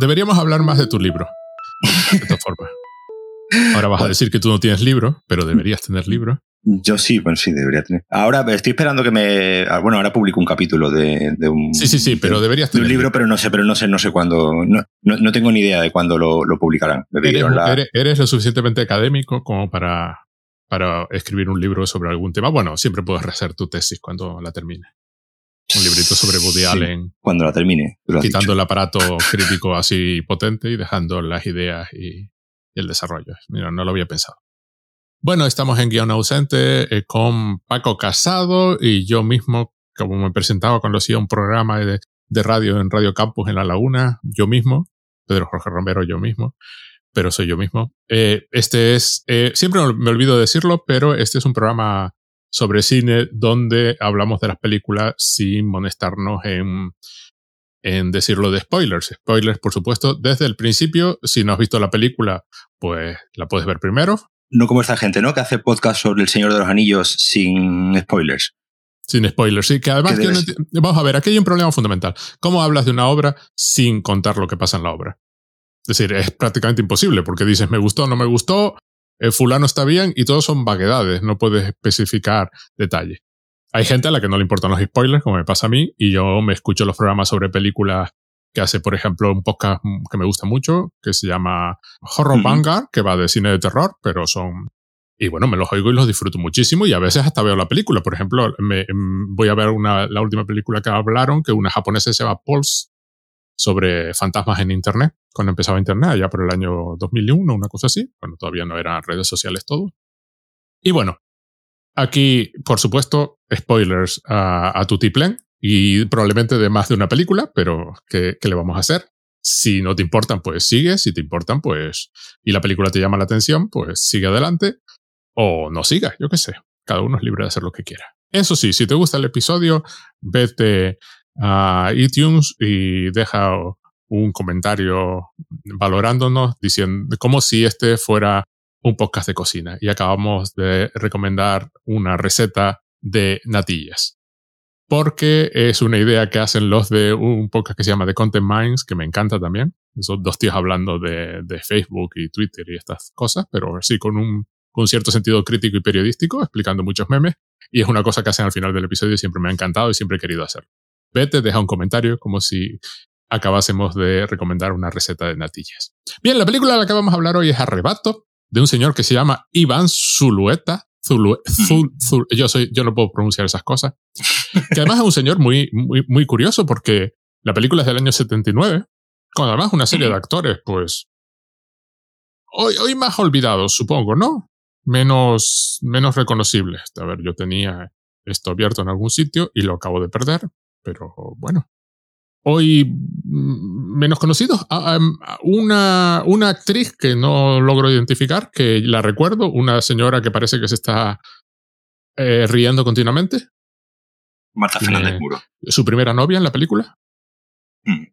deberíamos hablar más de tu libro. De todas formas. Ahora vas a decir que tú no tienes libro, pero deberías tener libro. Yo sí, bueno, sí, debería tener. Ahora estoy esperando que me. ah, Bueno, ahora publico un capítulo de, de un. Sí, sí, sí, pero de, deberías de tener un libro, pero no sé, pero no sé, no sé cuándo. No, no, no tengo ni idea de cuándo lo, lo publicarán. Me Eres, la- eres- eres lo suficientemente académico como para, para escribir un libro sobre algún tema. Bueno, siempre puedes rehacer tu tesis cuando la termine. Un librito sobre Woody Sí, Allen, Cuando la termine. quitando el aparato crítico así potente y dejando las ideas y, y el desarrollo. Mira, no lo había pensado. Bueno, estamos en guion ausente eh, con Paco Casado y yo mismo, como me presentaba cuando hacía un programa de, de radio en Radio Campus en La Laguna, yo mismo, Pedro Jorge Romero, yo mismo, pero soy yo mismo. Eh, este es, eh, siempre me olvido decirlo, pero este es un programa sobre cine donde hablamos de las películas sin molestarnos en, en decirlo de spoilers. Spoilers, por supuesto, desde el principio. Si no has visto la película, pues la puedes ver primero, No como esta gente, ¿no? Que hace podcast sobre El Señor de los Anillos sin spoilers. sin spoilers. Sí, que además, Que no vamos a ver, aquí hay un problema fundamental. ¿Cómo hablas de una obra sin contar lo que pasa en la obra? Es decir, es prácticamente imposible porque dices me gustó, no me gustó, eh, fulano está bien y todos son vaguedades, no puedes especificar detalle. Hay gente a la que no le importan los spoilers, como me pasa a mí, y yo me escucho los programas sobre películas que hace, por ejemplo, un podcast que me gusta mucho, que se llama Horror. Vanguard, que va de cine de terror, pero son... Y bueno, me los oigo y los disfruto muchísimo y a veces hasta veo la película. Por ejemplo, me, mm, voy a ver una, la última película que hablaron, que una japonesa se llama Pulse, sobre fantasmas en Internet, cuando empezaba Internet, allá por el año 2001, una cosa así. Bueno, todavía no eran redes sociales todo. Y bueno, aquí, por supuesto, spoilers a, a Tutiplén y probablemente de más de una película, pero ¿qué, ¿qué le vamos a hacer? Si no te importan, pues sigue. Si te importan, pues. y la película te llama la atención, pues sigue adelante. O no sigas, yo qué sé. Cada uno es libre de hacer lo que quiera. Eso sí, si te gusta el episodio, vete a iTunes y deja un comentario valorándonos, diciendo como si este fuera un podcast de cocina. Y acabamos de recomendar una receta de natillas. Porque es una idea que hacen los de un podcast que se llama The Content Minds, que me encanta también. Son dos tíos hablando de, de Facebook y Twitter y estas cosas, pero sí con un, con cierto sentido crítico y periodístico, explicando muchos memes. Y es una cosa que hacen al final del episodio y siempre me ha encantado y siempre he querido hacerlo. Vete, deja un comentario como si acabásemos de recomendar una receta de natillas. Bien, la película de la que vamos a hablar hoy es Arrebato, de un señor que se llama Iván Zulueta. Zulu, Zul- Zul- yo, soy, yo no puedo pronunciar esas cosas. Que además es un señor muy, muy, muy curioso porque la película es del año 79, con además una serie de actores, pues. Hoy, hoy más olvidados, supongo, ¿no? Menos, menos reconocibles. A ver, yo tenía esto abierto en algún sitio y lo acabo de perder, pero bueno. Hoy mm, menos conocidos. Ah, em, una, una actriz que no logro identificar, que la recuerdo, una señora que parece que se está eh, riendo continuamente. Marta Fernández Muro. Su primera novia en la película. Mm.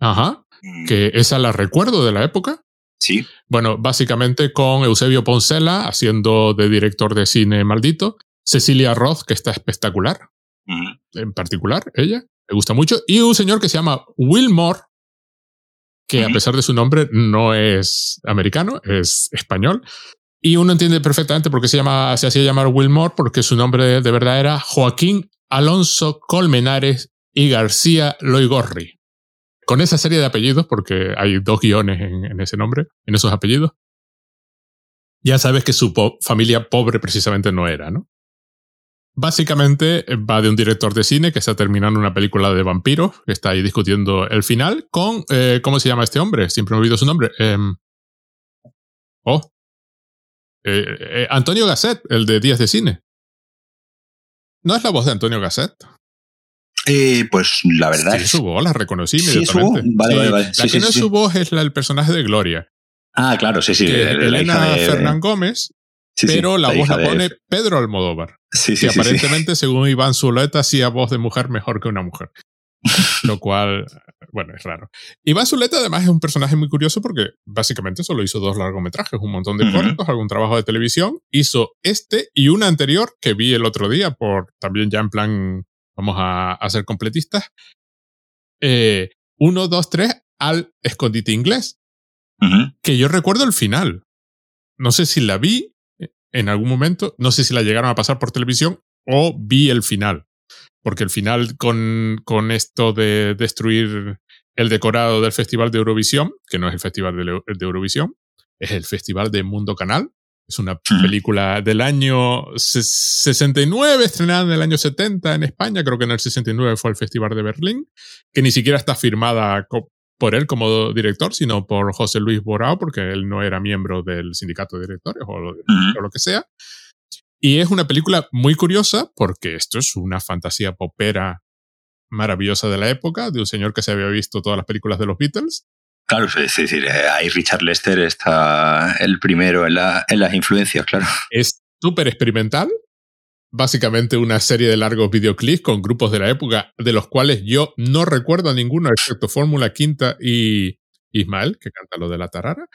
Ajá. Mm, Que esa la recuerdo de la época. Sí. Bueno, básicamente con Eusebio Poncela haciendo de director de cine maldito. Cecilia Roth, que está espectacular. En particular, ella, me gusta mucho, y un señor que se llama Wilmore, que a pesar de su nombre no es americano, es español. Y uno entiende perfectamente por qué se, llama, se hacía llamar Wilmore, porque su nombre de verdad era Joaquín Alonso Colmenares y García Loigorri. Con esa serie de apellidos, porque hay dos guiones en, en ese nombre, en esos apellidos, ya sabes que su po- familia pobre precisamente no era, ¿no? Básicamente eh, va de un director de cine que está terminando una película de vampiros, que está ahí discutiendo el final con, eh, ¿cómo se llama este hombre? Siempre me olvido su nombre. Em, oh. Eh, Antonio Gasset, el de Días de Cine. ¿No es la voz de Antonio Gasset? Eh, pues la verdad Sí, es. su voz, la reconocí Sí, es su inmediatamente. voz. Vale, Sí, vale, vale. La Sí, que sí, no es su voz es la del personaje de Gloria, Ah, claro, sí, sí. que Elena de- Fernán Gómez, sí, sí, pero la, voz la de- pone Pedro Almodóvar. Sí, sí, que sí, aparentemente, según Iván Zuleta, hacía voz de mujer mejor que una mujer. Lo cual, bueno, es raro. Iván Zuleta además es un personaje muy curioso porque básicamente solo hizo dos largometrajes, un montón de cortos, algún trabajo de televisión. Hizo este y un anterior que vi el otro día por también ya en plan, vamos a, a ser completistas. Eh, uno, dos, tres, al escondite inglés, que yo recuerdo el final. No sé si la vi en algún momento, no sé si la llegaron a pasar por televisión o vi el final. Porque el final con, con esto de destruir el decorado del Festival de Eurovisión, que no es el Festival de, de Eurovisión, es el Festival de Mundo Canal. Es una película del año 69, estrenada en el año 70 en España. Creo que en el 69 fue el Festival de Berlín, que ni siquiera está firmada por él como director, sino por José Luis Borao, porque él no era miembro del sindicato de directores o lo, que sea. Y es una película muy curiosa porque esto es una fantasía popera maravillosa de la época, de un señor que se había visto todas las películas de los Beatles. Claro, es decir, eh, ahí Richard Lester está el primero en, en las influencias, claro. Es súper experimental, básicamente una serie de largos videoclips con grupos de la época, de los cuales yo no recuerdo a ninguno excepto Fórmula Quinta y Ismael, que canta lo de la tarara.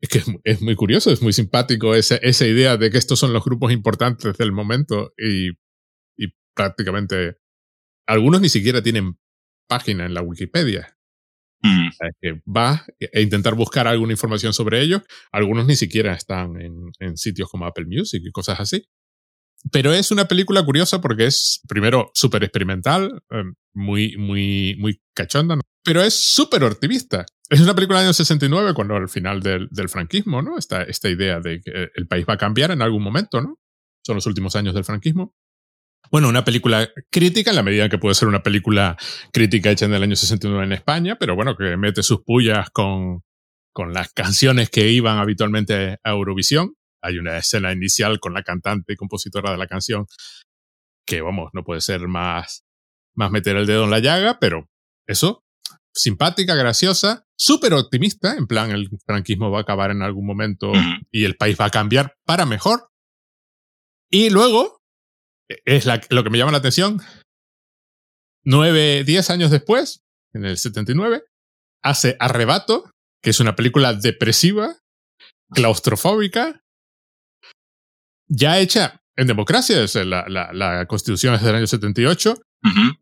Es que es, muy curioso, es muy simpático esa, esa idea de que estos son los grupos importantes del momento y, y prácticamente algunos ni siquiera tienen página en la Wikipedia. Mm. que va a intentar buscar alguna información sobre ellos. Algunos ni siquiera están en, en, sitios como Apple Music y cosas así. Pero es una película curiosa porque es, primero, súper experimental, em, muy, muy, muy cachonda, pero es súper optimista. Es una película del año 69, cuando al final del, del franquismo, ¿no? Esta, esta idea de que el país va a cambiar en algún momento, ¿no? Son los últimos años del franquismo. Bueno, una película crítica en la medida que puede ser una película crítica hecha en el año 69 en España, pero bueno, que mete sus pullas con, con las canciones que iban habitualmente a Eurovisión hay una escena inicial con la cantante y compositora de la canción que, vamos, no puede ser más, más meter el dedo en la llaga, pero eso, simpática, graciosa, súper optimista, en plan el franquismo va a acabar en algún momento y el país va a cambiar para mejor. Y luego, e, es lo que me llama la atención, nueve, diez años después, en el 79, hace Arrebato, que es una película depresiva, claustrofóbica, ya hecha en democracia, es la, la, la, constitución es del año 78,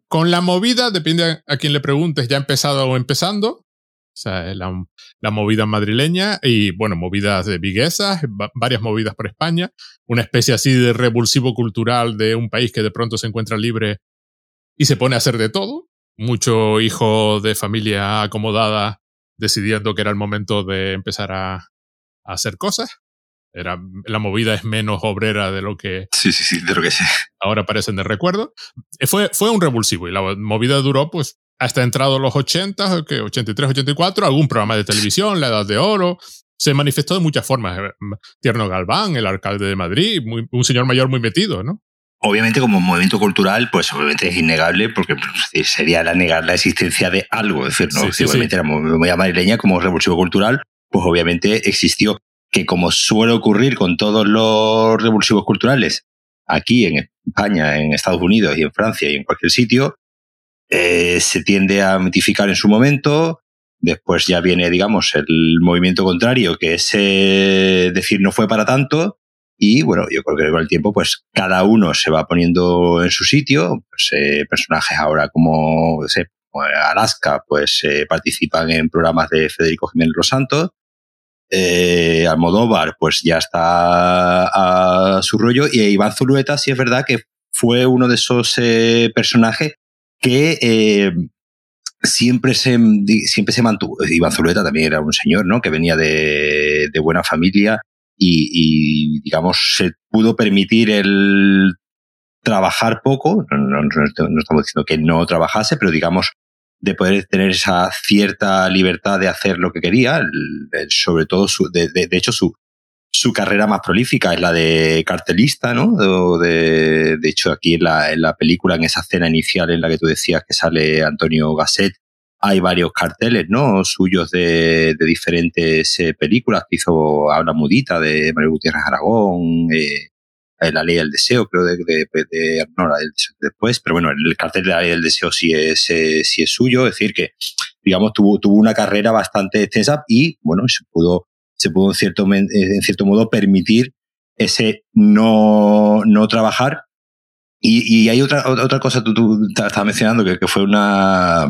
con la movida, depende a, quien le preguntes, ya empezado o empezando, o sea, la, la movida madrileña y, bueno, movidas de viguesas, varias movidas por España, una especie así de revulsivo cultural de un país que de pronto se encuentra libre y se pone a hacer de todo. Mucho hijo de familia acomodada decidiendo que era el momento de empezar a, a hacer cosas. Era, la movida es menos obrera de lo que. Sí, sí, sí, de lo que sí. Ahora parecen de recuerdo. Eh, fue, fue un revulsivo y la movida duró, pues, hasta entrado los 80, que 83, 84, algún programa de televisión, La Edad de Oro. Se manifestó de muchas formas. Eh, Tierno Galván, el alcalde de Madrid, un señor mayor muy metido, ¿no? Obviamente, como movimiento cultural, pues obviamente es innegable, porque pues, sería la negar la existencia de algo. Es decir, ¿no? si obviamente la movida madrileña como revulsivo cultural, pues obviamente existió que como suele ocurrir con todos los revulsivos culturales, aquí en España, en Estados Unidos y en Francia y en cualquier sitio, eh, se tiende a mitificar en su momento, después ya viene, digamos, el movimiento contrario, que es eh, decir no fue para tanto, y bueno, yo creo que con el tiempo, pues cada uno se va poniendo en su sitio, pues, eh, personajes ahora como, no Alaska, pues participan en programas de Federico Jiménez Los Santos, eh, Almodóvar, pues ya está a su rollo. Y Iván Zulueta, sí es verdad que fue uno de esos eh, personajes que eh, siempre, se, siempre se mantuvo. Iván Zulueta también era un señor, ¿no? Que venía de, buena familia y, digamos, se pudo permitir el trabajar poco. no estamos diciendo que no trabajase, pero digamos, de poder tener esa cierta libertad de hacer lo que quería, sobre todo, su, de, de, hecho, su, su carrera más prolífica es la de cartelista, ¿no? De, de hecho, aquí en la, en la película, en esa escena inicial en la que tú decías que sale Antonio Gasset, hay varios carteles, ¿no? Suyos de, diferentes eh, películas que hizo Habla Mudita de Mario Gutiérrez Aragón, eh, la ley del deseo, creo, de, de, de no, la del después, pero bueno, el cartel de la ley del deseo sí es, eh, sí es suyo, es decir, que, digamos, tuvo, tuvo una carrera bastante extensa y, bueno, se pudo, se pudo en cierto, en cierto modo permitir ese no, no trabajar. Y, y hay otra, otra cosa, tú, tú estabas mencionando que, que fue una,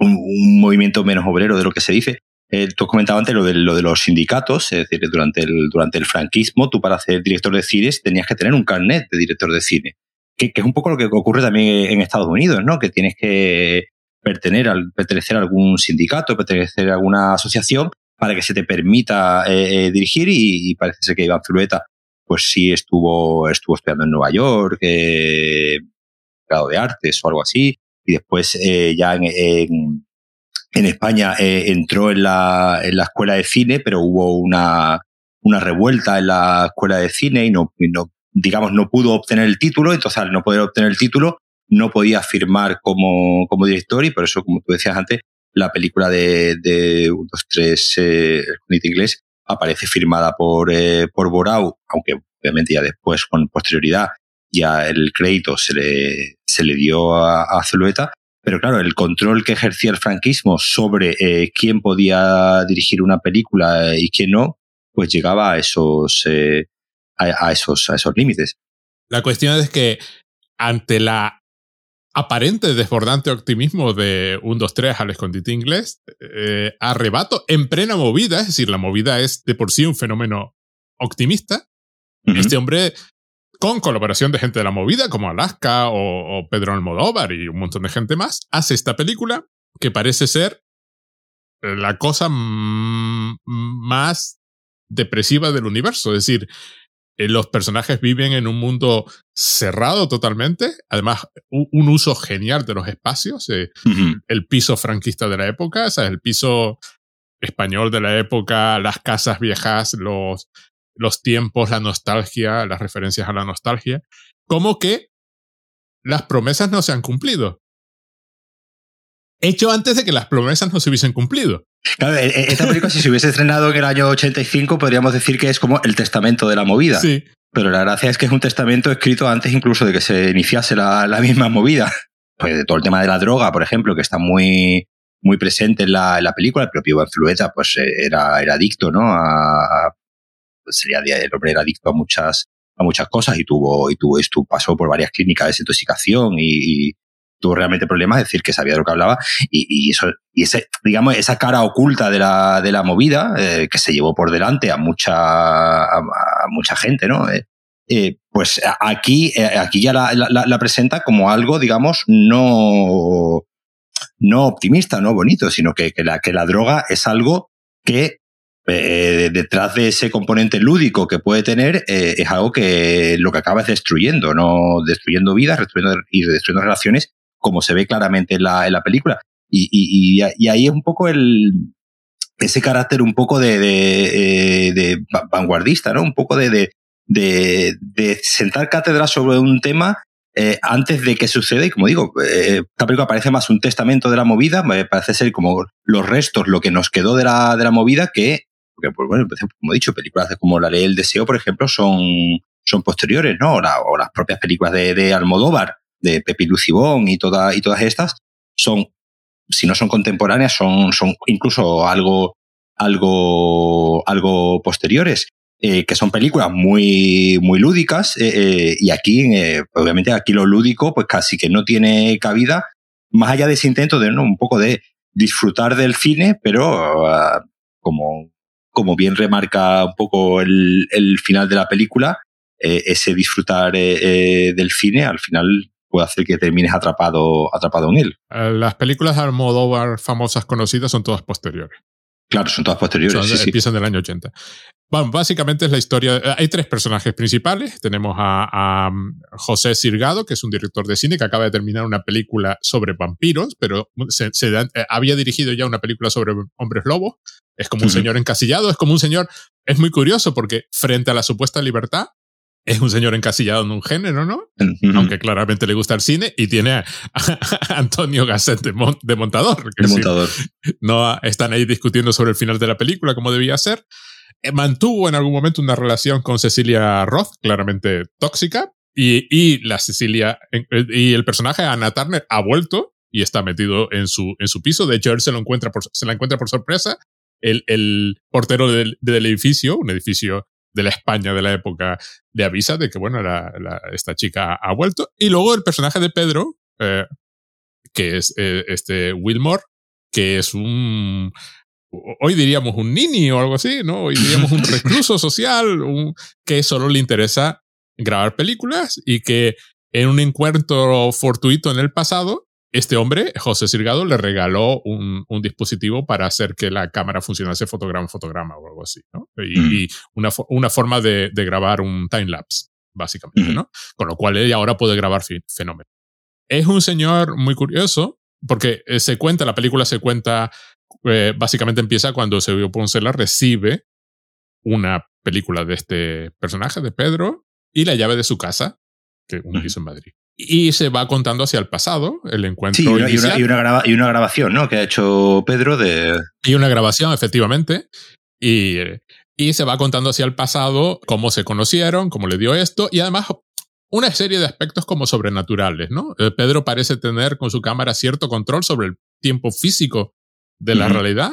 un, movimiento menos obrero de lo que se dice. Eh, tú has comentado antes lo de, lo de los sindicatos, es decir, durante el, durante el franquismo, tú para ser director de cines tenías que tener un carnet de director de cine, que, es un poco lo que ocurre también en Estados Unidos, ¿no? Que tienes que pertenecer, al, pertenecer a algún sindicato, pertenecer a alguna asociación para que se te permita eh, eh, dirigir y, parece ser que Iván Zulueta pues sí estuvo, estuvo estudiando en Nueva York, eh, grado de artes o algo así, y después eh, ya en, en, España entró en la, en la escuela de cine, pero hubo una, una revuelta en la escuela de cine y no, no, digamos, no pudo obtener el título, entonces al no poder obtener el título, no podía firmar como, como director y por eso, como tú decías antes, la película de, de 1, 2, 3, eh, inglés, aparece firmada por, eh, por Borau, aunque obviamente ya después, con posterioridad, ya el crédito se le, se le dio a, a Zulueta. Pero claro, el control que ejercía el franquismo sobre eh, quién podía dirigir una película y quién no, pues llegaba a esos, eh, a, a, esos, a esos límites. La cuestión es que ante la aparente desbordante optimismo de un 2-3 al escondite inglés, eh, arrebato en plena movida, es decir, la movida es de por sí un fenómeno optimista. Este hombre, con colaboración de gente de la movida, como Alaska o, Pedro Almodóvar y un montón de gente más, hace esta película que parece ser la cosa más depresiva del universo. Es decir, eh, los personajes viven en un mundo cerrado totalmente. Además, un, uso genial de los espacios. Eh, el piso franquista de la época, o sea, el piso español de la época, las casas viejas, los, los tiempos, la nostalgia, las referencias a la nostalgia. Como que las promesas no se han cumplido. Hecho antes de que las promesas no se hubiesen cumplido. Claro, e, esta película, si se hubiese estrenado en el año 85, podríamos decir que es como el testamento de la movida. Sí. Pero la gracia es que es un testamento escrito antes incluso de que se iniciase la, la misma movida. Pues de todo el tema de la droga, por ejemplo, que está muy, muy presente en la, en la película. El propio Iván Flueta, pues eh, era, era adicto, ¿no? A, sería, el hombre adicto a muchas, a muchas cosas y tuvo, y tuvo, esto pasó por varias clínicas de desintoxicación y, tuvo realmente problemas, es decir, que sabía de lo que hablaba y, eso, y ese, digamos, esa cara oculta de la, de la movida eh, que se llevó por delante a mucha, a, mucha gente, ¿no? Eh, eh pues aquí, aquí ya la, la, la, presenta como algo, digamos, no, no optimista, no bonito, sino que, que, la, que la droga es algo que eh, detrás de ese componente lúdico que puede tener es algo que lo que acaba es destruyendo, no destruyendo vidas, destruyendo y destruyendo relaciones como se ve claramente en la, en la película. Y, y, ahí es un poco el, ese carácter un poco de, de, eh, vanguardista, ¿no? Un poco de, de, de, sentar cátedra sobre un tema eh, antes de que suceda. Y como digo, eh, esta película parece más un testamento de la movida, parece ser como los restos, lo que nos quedó de la, de la movida, que, porque, pues bueno, como he dicho, películas como La Ley del Deseo, por ejemplo, son, son posteriores, ¿no? O, o las propias películas de, de Almodóvar, de Pepi Lucibón y, toda, y todas estas son, si no son contemporáneas, son, son incluso algo, algo, algo posteriores. Eh, que son películas muy, muy lúdicas, eh, eh, y aquí, obviamente, aquí lo lúdico, pues casi que no tiene cabida, más allá de ese intento de ¿no? un poco de disfrutar del cine, pero uh, como, como bien remarca un poco el, el final de la película, ese disfrutar del cine al final puede hacer que termines atrapado, atrapado en él. Eh, las películas de Almodóvar famosas conocidas son todas posteriores. Claro, son todas posteriores. sí, empiezan del año 80. Bueno, básicamente es la historia. Eh, hay tres personajes principales. Tenemos a, mm, José Sirgado, que es un director de cine que acaba de terminar una película sobre vampiros, pero se, eh, había dirigido ya una película sobre hombres lobos. Es como un señor encasillado, es como un señor. Es muy curioso porque frente a la supuesta libertad, es un señor encasillado en un género, ¿no? Aunque claramente le gusta el cine y tiene a, Antonio Gasset de, montador. De montador. no están ahí discutiendo sobre el final de la película, como debía ser. Eh, mantuvo en algún momento una relación con Cecilia Roth, claramente tóxica, y, y la Cecilia, y el personaje Anna Turner ha vuelto y está metido en su, en su piso. De hecho, él se, lo encuentra por, se la encuentra por sorpresa. El, el portero del, del edificio, un edificio de la España de la época le avisa de que, bueno, la, esta chica ha vuelto. Y luego el personaje de Pedro, eh, que es eh, este Wilmore, que es un, hoy diríamos un nini o algo así, ¿no? Hoy diríamos un recluso social, un, que solo le interesa grabar películas y que en un encuentro fortuito en el pasado, este hombre, José Sirgado, le regaló un, un dispositivo para hacer que la cámara funcionase fotograma fotograma o algo así, ¿no? Y, y una, una, forma de, de, grabar un time lapse, básicamente, ¿no? Con lo cual ella ahora puede grabar fenómenos. Es un señor muy curioso porque eh, se cuenta, la película se cuenta, eh, básicamente empieza cuando Eusebio Poncela recibe una película de este personaje, de Pedro, y la llave de su casa, que un piso en Madrid. Y se va contando hacia el pasado, el encuentro. Sí, y una, y una, y una, y una grabación, ¿no? Que ha hecho Pedro de. Y una grabación, efectivamente. Y, y se va contando hacia el pasado cómo se conocieron, cómo le dio esto, y además una serie de aspectos como sobrenaturales, ¿no? Eh, Pedro parece tener con su cámara cierto control sobre el tiempo físico de la uh -huh. realidad.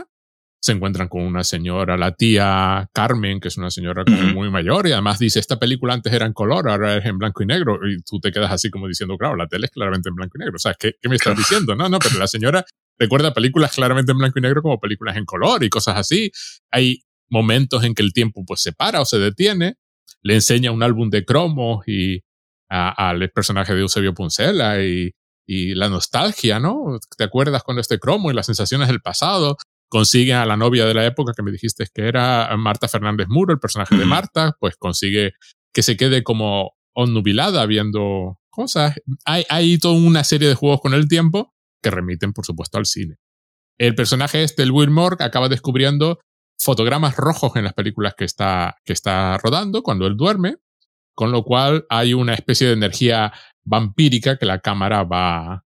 Se encuentran con una señora, la tía Carmen, que es una señora muy mayor, y además dice, esta película antes era en color, ahora es en blanco y negro, y tú te quedas así como diciendo, claro, la tele es claramente en blanco y negro. O sea, ¿qué, qué me estás diciendo? No, no, pero la señora recuerda películas claramente en blanco y negro como películas en color y cosas así. Hay momentos en que el tiempo pues se para o se detiene, le enseña un álbum de cromos y al personaje de Eusebio Puncela y, y, la nostalgia, ¿no? ¿Te acuerdas con este cromo y las sensaciones del pasado? Consigue a la novia de la época que me dijiste que era Marta Fernández Muro, el personaje de Marta, pues consigue que se quede como onnubilada viendo cosas. Hay, hay toda una serie de juegos con el tiempo que remiten, por supuesto, al cine. El personaje este, el Wilmore, acaba descubriendo fotogramas rojos en las películas que está, que está rodando cuando él duerme con lo cual hay una especie de energía vampírica que la cámara va,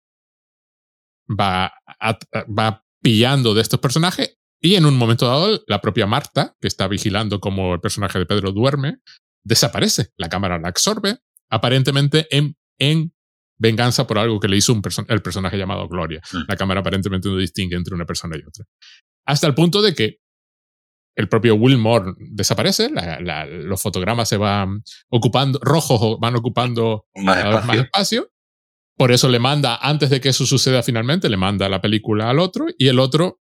va, a, va pillando de estos personajes y en un momento dado la propia Marta, que está vigilando como el personaje de Pedro duerme, desaparece. La cámara la absorbe, aparentemente en, en venganza por algo que le hizo un perso el personaje llamado Gloria. Mm. La cámara aparentemente no distingue entre una persona y otra. Hasta el punto de que el propio Wilmore desaparece, la, la, los fotogramas se van ocupando, rojos van ocupando más espacio. más espacio. Por eso le manda, antes de que eso suceda finalmente, le manda la película al otro y el otro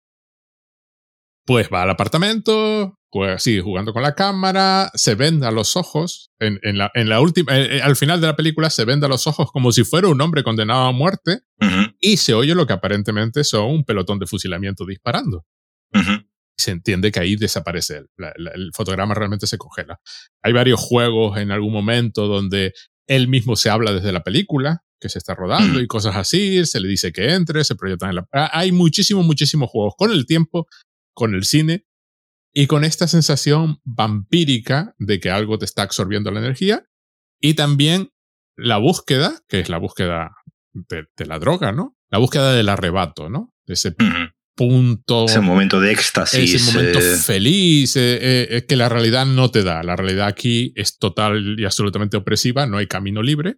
pues va al apartamento, pues sigue jugando con la cámara, se venda los ojos. En, en, la, en la última, eh, al final de la película se venda los ojos como si fuera un hombre condenado a muerte Uh -huh. y se oye lo que aparentemente son un pelotón de fusilamiento disparando. Uh -huh se entiende que ahí desaparece la, la, el fotograma realmente se congela. Hay varios juegos en algún momento donde él mismo se habla desde la película que se está rodando mm. y cosas así, se le dice que entre, se proyectan en la... Hay muchísimos, muchísimos juegos con el tiempo, con el cine y con esta sensación vampírica de que algo te está absorbiendo la energía y también la búsqueda, que es la búsqueda de, de la droga, ¿no? La búsqueda del arrebato, ¿no? De ese punto. Ese momento de éxtasis. Ese momento eh... feliz eh, eh, que la realidad no te da. La realidad aquí es total y absolutamente opresiva, no hay camino libre.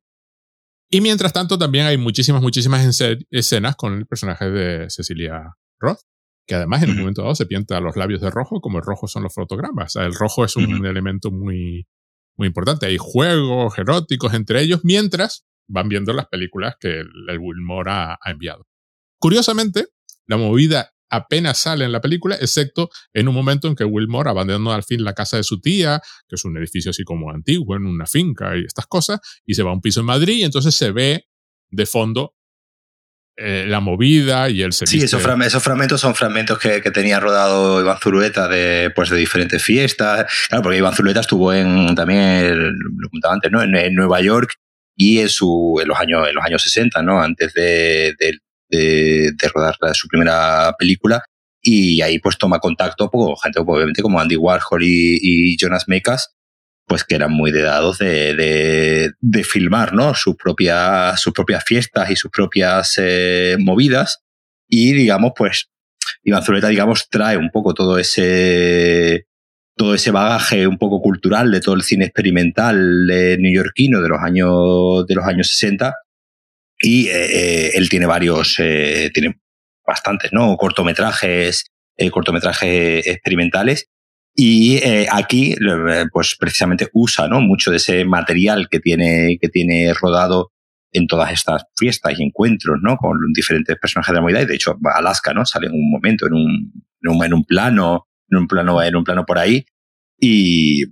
Y mientras tanto también hay muchísimas, muchísimas escenas con el personaje de Cecilia Roth, que además en un momento dado se pinta los labios de rojo, como el rojo son los fotogramas. El rojo es un uh -huh. elemento muy, muy importante. Hay juegos eróticos entre ellos, mientras van viendo las películas que el, el Wilmore ha, ha enviado. Curiosamente, la movida apenas sale en la película, excepto en un momento en que Wilmore abandona al fin la casa de su tía, que es un edificio así como antiguo, en una finca y estas cosas, y se va a un piso en Madrid y entonces se ve de fondo eh, la movida y el servicio. Sí, esos, fragmentos, esos fragmentos son fragmentos que, que, tenía rodado Iván Zurueta de, pues, de diferentes fiestas. Claro, porque Iván Zurueta estuvo en, también, lo contaba antes, ¿no? En, en Nueva York y en, su, en, los años, en los años 60, ¿no? Antes de, de, de, rodar su primera película y ahí pues toma contacto con gente obviamente como Andy Warhol y, Jonas Mekas pues que eran muy de, de, de filmar ¿no? sus, propias, sus propias fiestas y sus propias eh, movidas y digamos pues Iván Zuleta digamos trae un poco todo ese todo ese bagaje un poco cultural de todo el cine experimental eh, neoyorquino de los años de los años 60 y eh, él tiene varios, eh, tiene bastantes, ¿no? Cortometrajes, eh, cortometrajes experimentales. Y eh, aquí, pues precisamente usa, ¿no? Mucho de ese material que tiene, que tiene rodado en todas estas fiestas y encuentros, ¿no? Con diferentes personajes de la humanidad. Y de hecho, Alaska, ¿no? Sale en un momento, en un, en un, plano, en un plano, en un plano por ahí. Y,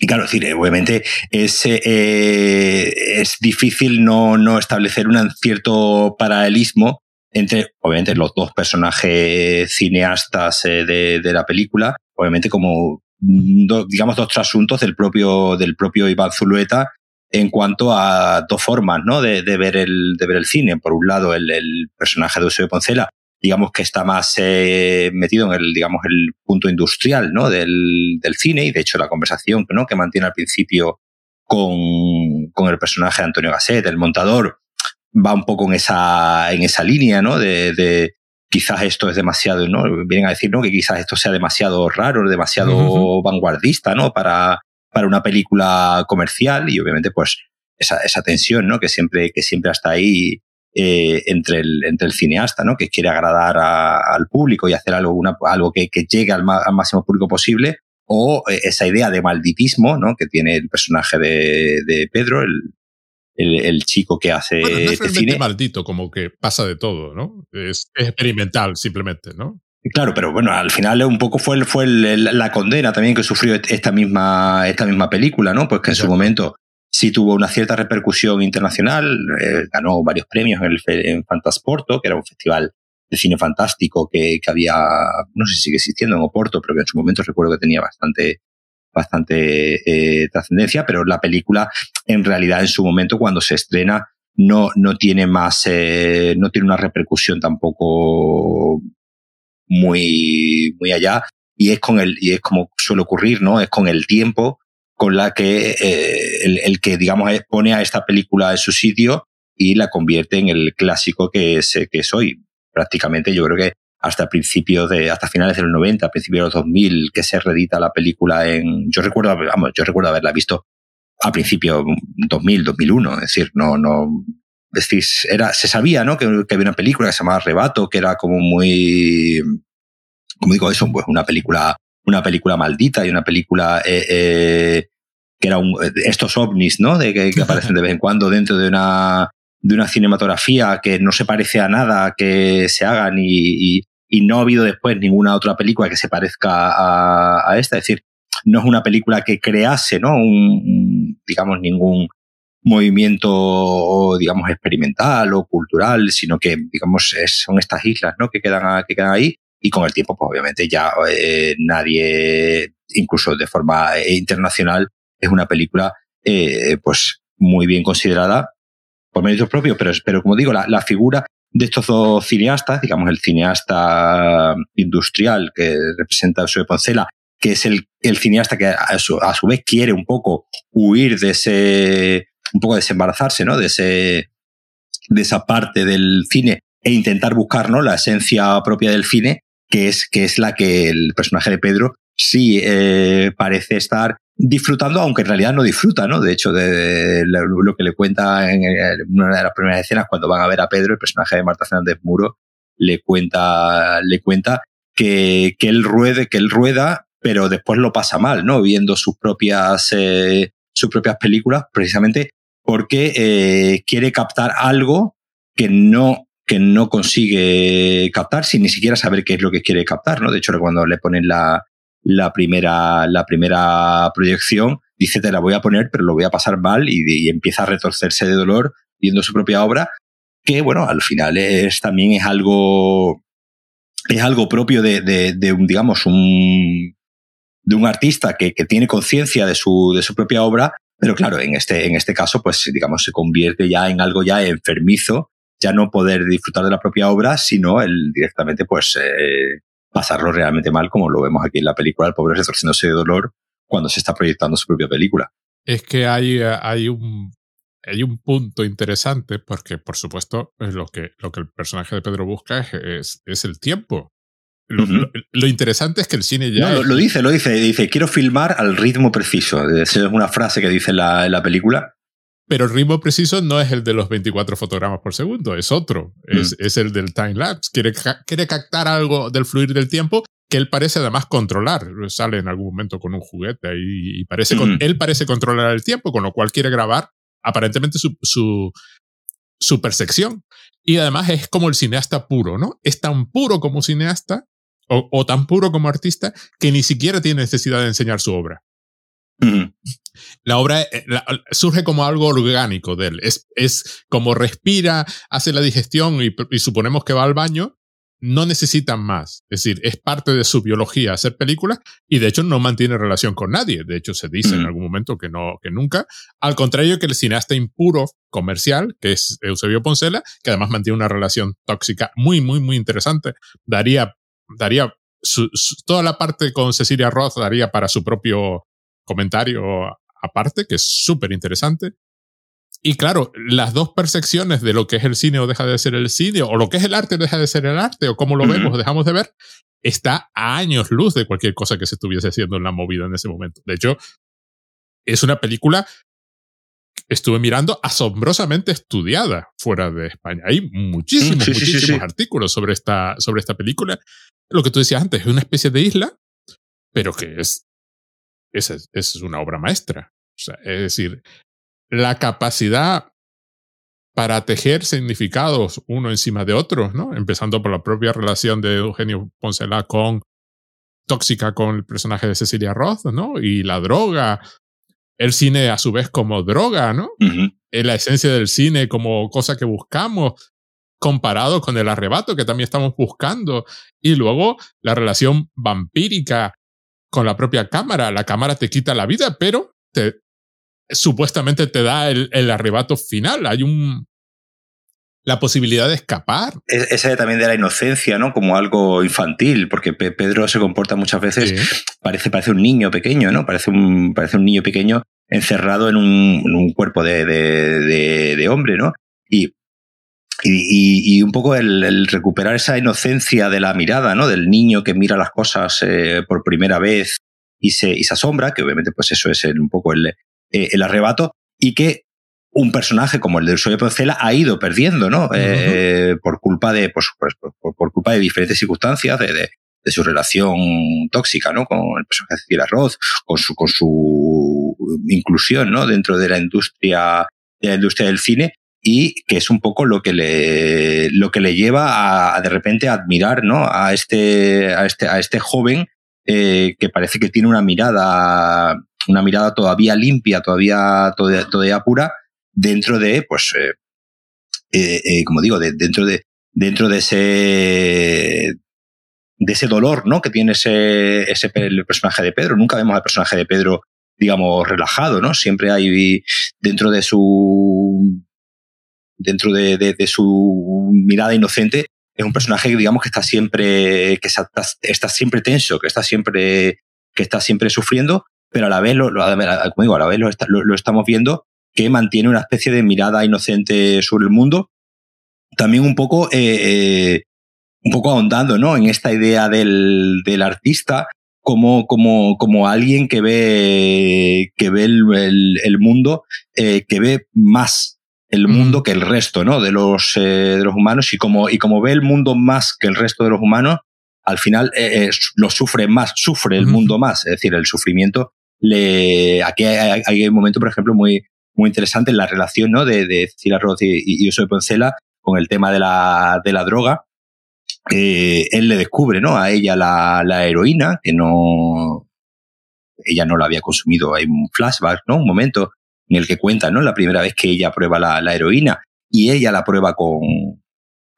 y claro, decir, obviamente es, eh, es difícil no, no establecer un cierto paralelismo entre, obviamente, los dos personajes cineastas eh, de, de, la película, obviamente como, digamos, dos trasuntos del propio, del propio Iván Zulueta en cuanto a dos formas, ¿no? De, de ver, el, de ver el cine. Por un lado, el, el personaje de Eusebio Poncela, digamos que está más eh, metido en el, digamos, el punto industrial, ¿no? Del, del cine y de hecho la conversación, ¿no? Que mantiene al principio con, con el personaje de Antonio Gasset, el montador, va un poco en esa, en esa línea, ¿no? De, de quizás esto es demasiado, ¿no? Vienen a decir, ¿no? Que quizás esto sea demasiado raro, demasiado vanguardista, ¿no? Para, para una película comercial y obviamente pues esa, esa tensión, ¿no? Que siempre, que siempre está ahí eh, entre, el, entre el cineasta, ¿no? Que quiere agradar al público y hacer algo, una, algo que, que llegue al, máximo público posible o eh, esa idea de malditismo, ¿no? Que tiene el personaje de, de Pedro, el, el, chico que hace bueno, no es este cine. maldito, como que pasa de todo, ¿no? Es, es experimental, simplemente, ¿no? Claro, pero bueno, al final un poco fue, fue la condena también que sufrió esta misma, esta misma película, ¿no? Pues que en su momento sí tuvo una cierta repercusión internacional, eh, ganó varios premios en, el, en Fantasporto, que era un festival de cine fantástico que, que, había, no sé si sigue existiendo en Oporto, pero que en su momento recuerdo que tenía bastante, bastante eh, trascendencia, pero la película en realidad en su momento cuando se estrena no, no tiene más, eh, no tiene una repercusión tampoco muy, muy allá y es con el, y es como suele ocurrir, ¿no? Es con el tiempo con la que eh, el, el, que, digamos, pone a esta película en su sitio y la convierte en el clásico que es, que es hoy. Prácticamente yo creo que hasta principios de, hasta finales de los 90, principios de los 2000, que se reedita la película en, yo recuerdo, vamos, yo recuerdo haberla visto a principios 2000, 2001, es decir, no, no, es decir, era, se sabía, ¿no? Que, que había una película que se llamaba Rebato, que era como muy, como digo eso, pues una película, una película maldita y una película, eh, eh, que era un, estos ovnis, ¿no? De que, aparecen de vez en cuando dentro de una, de una cinematografía que no se parece a nada que se hagan y, y, no ha habido después ninguna otra película que se parezca a, a, esta. Es decir, no es una película que crease, ¿no? Un, digamos, ningún movimiento, digamos, experimental o cultural, sino que, digamos, son estas islas, ¿no? Que quedan, que quedan ahí y con el tiempo, pues obviamente ya eh, nadie, incluso de forma eh, internacional, es una película, eh, pues muy bien considerada por méritos propios, pero, pero como digo, la, la figura de estos dos cineastas, digamos el cineasta industrial que representa a Sue Poncela, que es el, el cineasta que a su, a su, vez quiere un poco huir de ese, un poco desembarazarse, ¿no? De ese, de esa parte del cine e intentar buscar, ¿no? La esencia propia del cine, que es, que es la que el personaje de Pedro sí eh, parece estar disfrutando, aunque en realidad no disfruta, ¿no? De hecho, de, lo que le cuenta en una de las primeras escenas cuando van a ver a Pedro, el personaje de Marta Fernández Muro, le cuenta, le cuenta que, que él ruede, que él rueda, pero después lo pasa mal, ¿no? Viendo sus propias, eh, sus propias películas, precisamente porque eh, quiere captar algo que no que no consigue captar sin ni siquiera saber qué es lo que quiere captar, ¿no? De hecho, cuando le ponen la, la primera, la primera proyección, dice te la voy a poner, pero lo voy a pasar mal y, empieza a retorcerse de dolor viendo su propia obra, que bueno, al final es también es algo, es algo propio de, de, de un, digamos, un, de un artista que, que tiene conciencia de su, de su propia obra, pero claro, en este, en este caso, pues digamos, se convierte ya en algo ya enfermizo, ya no poder disfrutar de la propia obra, sino el directamente, pues, eh, pasarlo realmente mal, como lo vemos aquí en la película, el pobre retorciéndose de dolor cuando se está proyectando su propia película. Es que hay, hay un hay un punto interesante porque, por supuesto, lo que, lo que el personaje de Pedro busca es, es, es el tiempo. Lo, uh -huh. lo, lo, interesante es que el cine ya. No, lo, lo, dice, lo dice. Dice: Quiero filmar al ritmo preciso. Esa es una frase que dice la, en la película. Pero el ritmo preciso no es el de los 24 fotogramas por segundo, es otro. Mm. Es, es, el del time lapse. Quiere, quiere captar algo del fluir del tiempo que él parece además controlar. Sale en algún momento con un juguete y, y parece mm. con, él parece controlar el tiempo, con lo cual quiere grabar. Aparentemente su, su, su percepción. Y además es como el cineasta puro, ¿no? Es tan puro como cineasta o, tan puro como artista que ni siquiera tiene necesidad de enseñar su obra. La obra eh, surge como algo orgánico de él. Es, es como respira, hace la digestión y, suponemos que va al baño. No necesitan más. Es decir, es parte de su biología hacer películas y de hecho no mantiene relación con nadie. De hecho, se dice en algún momento que no, que nunca. Al contrario que el cineasta impuro comercial, que es Eusebio Poncela, que además mantiene una relación tóxica muy, muy, muy interesante. Daría, daría toda la parte con Cecilia Roth daría para su propio comentario aparte, que es súper interesante. Y claro, las dos percepciones de lo que es el cine o deja de ser el cine, o lo que es el arte o deja de ser el arte, o cómo lo vemos o dejamos de ver, está a años luz de cualquier cosa que se estuviese haciendo en la movida en ese momento. De hecho, es una película estuve mirando asombrosamente estudiada fuera de España. Hay muchísimos, muchísimos artículos sobre esta, sobre esta película. Lo que tú decías antes, es una especie de isla, pero que es esa es, una obra maestra. es decir, la capacidad para tejer significados uno encima de otro, ¿no? Empezando por la propia relación de Eugenio Poncelá con tóxica con el personaje de Cecilia Roth, ¿no? Y la droga, el cine a su vez como droga, ¿no? La esencia del cine como cosa que buscamos, comparado con el arrebato que también estamos buscando, y luego la relación vampírica con la propia cámara. La cámara te quita la vida, pero te, supuestamente te da el, el arrebato final. Hay un, la posibilidad de escapar. Esa también de la inocencia, ¿no? Como algo infantil, porque Pedro se comporta muchas veces, parece, parece un niño pequeño, ¿no? Parece un, parece un niño pequeño encerrado en un, en un cuerpo de, de, de, de, hombre, ¿no? Y y, y, un poco el, recuperar esa inocencia de la mirada, ¿no? Del niño que mira las cosas eh, por primera vez y se, y se asombra, que obviamente pues eso es un poco el, eh, el arrebato, y que un personaje como el de Poncela ha ido perdiendo, ¿no? Eh, por culpa de, pues, pues por, por, culpa de diferentes circunstancias, de, de, de, su relación tóxica, ¿no? Con el personaje de Roth, con su, con su inclusión, ¿no? Dentro de la industria, de la industria del cine y que es un poco lo que le, lo que le lleva a, de repente a admirar ¿no? a, este, a, este, a este joven eh, que parece que tiene una mirada, una mirada todavía limpia, todavía, todavía, pura, dentro de, pues, eh, eh, eh, como digo, de, dentro de, dentro de ese, de ese dolor, ¿no? Que tiene ese, ese el personaje de Pedro. Nunca vemos al personaje de Pedro, digamos, relajado, ¿no? Siempre hay dentro de su dentro de, de, su mirada inocente, es un personaje que digamos que está siempre, que está, está, siempre tenso, que está siempre, que está siempre sufriendo, pero a la vez, lo, como digo, a la vez lo, lo, estamos viendo que mantiene una especie de mirada inocente sobre el mundo. También un poco, eh, eh, un poco ahondando, ¿no? En esta idea del, del artista como, como, como alguien que ve, que ve el, el, el mundo, eh, que ve más el mundo que el resto, ¿no? De los, eh, de los humanos y como, y como ve el mundo más que el resto de los humanos, al final eh, eh lo sufre más, sufre el mundo más. Es decir, el sufrimiento le, aquí hay, hay, un momento, por ejemplo, muy, muy interesante en la relación, ¿no? De, de Cira Roth y, y José Poncela con el tema de la, de la droga. Eh, él le descubre, ¿no? A ella la, la heroína, que no, ella no la había consumido. Hay un flashback, ¿no? Un momento en el que cuenta, ¿no? La primera vez que ella prueba la, la heroína y ella la prueba con,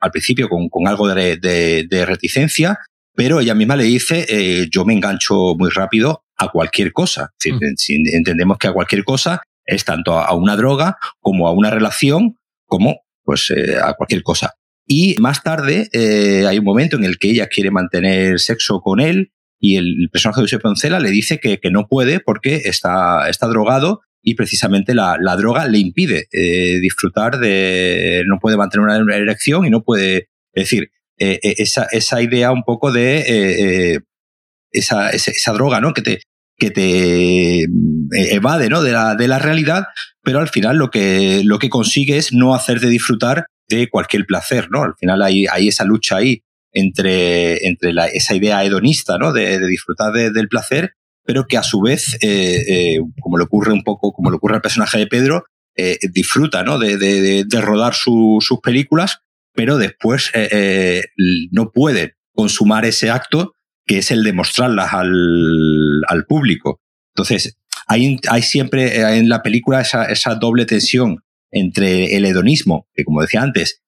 al principio con, con algo de, de, de, reticencia, pero ella misma le dice, eh, yo me engancho muy rápido a cualquier cosa. Mm. Si, entendemos que a cualquier cosa es tanto a, una droga como a una relación, como pues eh, a cualquier cosa. Y más tarde eh, hay un momento en el que ella quiere mantener sexo con él y el, personaje de José Poncela le dice que, que no puede porque está, está drogado y precisamente la, la droga le impide eh, disfrutar de, no puede mantener una erección y no puede, es decir, eh, eh esa, esa idea un poco de eh, eh esa, esa, esa, droga, ¿no? Que te, que te evade, ¿no? De la, de la realidad, pero al final lo que, lo que consigue es no hacerte disfrutar de cualquier placer, ¿no? Al final hay, hay esa lucha ahí entre, entre la, esa idea hedonista, ¿no? De, de disfrutar de, del placer pero que a su vez, eh, eh, como le ocurre un poco, como le ocurre al personaje de Pedro, eh, disfruta ¿no? de, rodar sus películas, pero después no puede consumar ese acto que es el de mostrarlas al, al público. Entonces, hay, hay siempre en la película esa, esa doble tensión entre el hedonismo, que como decía antes,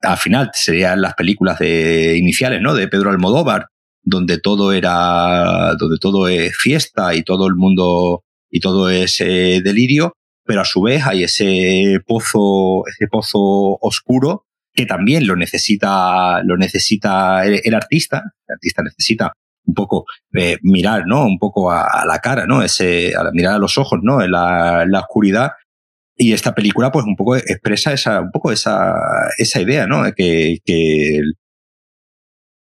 al final serían las películas de, iniciales, ¿no? De Pedro Almodóvar, donde todo era, donde todo es fiesta y todo el mundo y todo es eh, delirio, pero a su vez hay ese pozo, ese pozo oscuro que también lo necesita, lo necesita el, artista. El artista necesita un poco eh, mirar, ¿no? Un poco a, la cara, ¿no? Ese, a mirar a los ojos, ¿no? En la, la oscuridad y esta película, pues, un poco expresa esa, un poco esa, esa idea, ¿no? Que, que,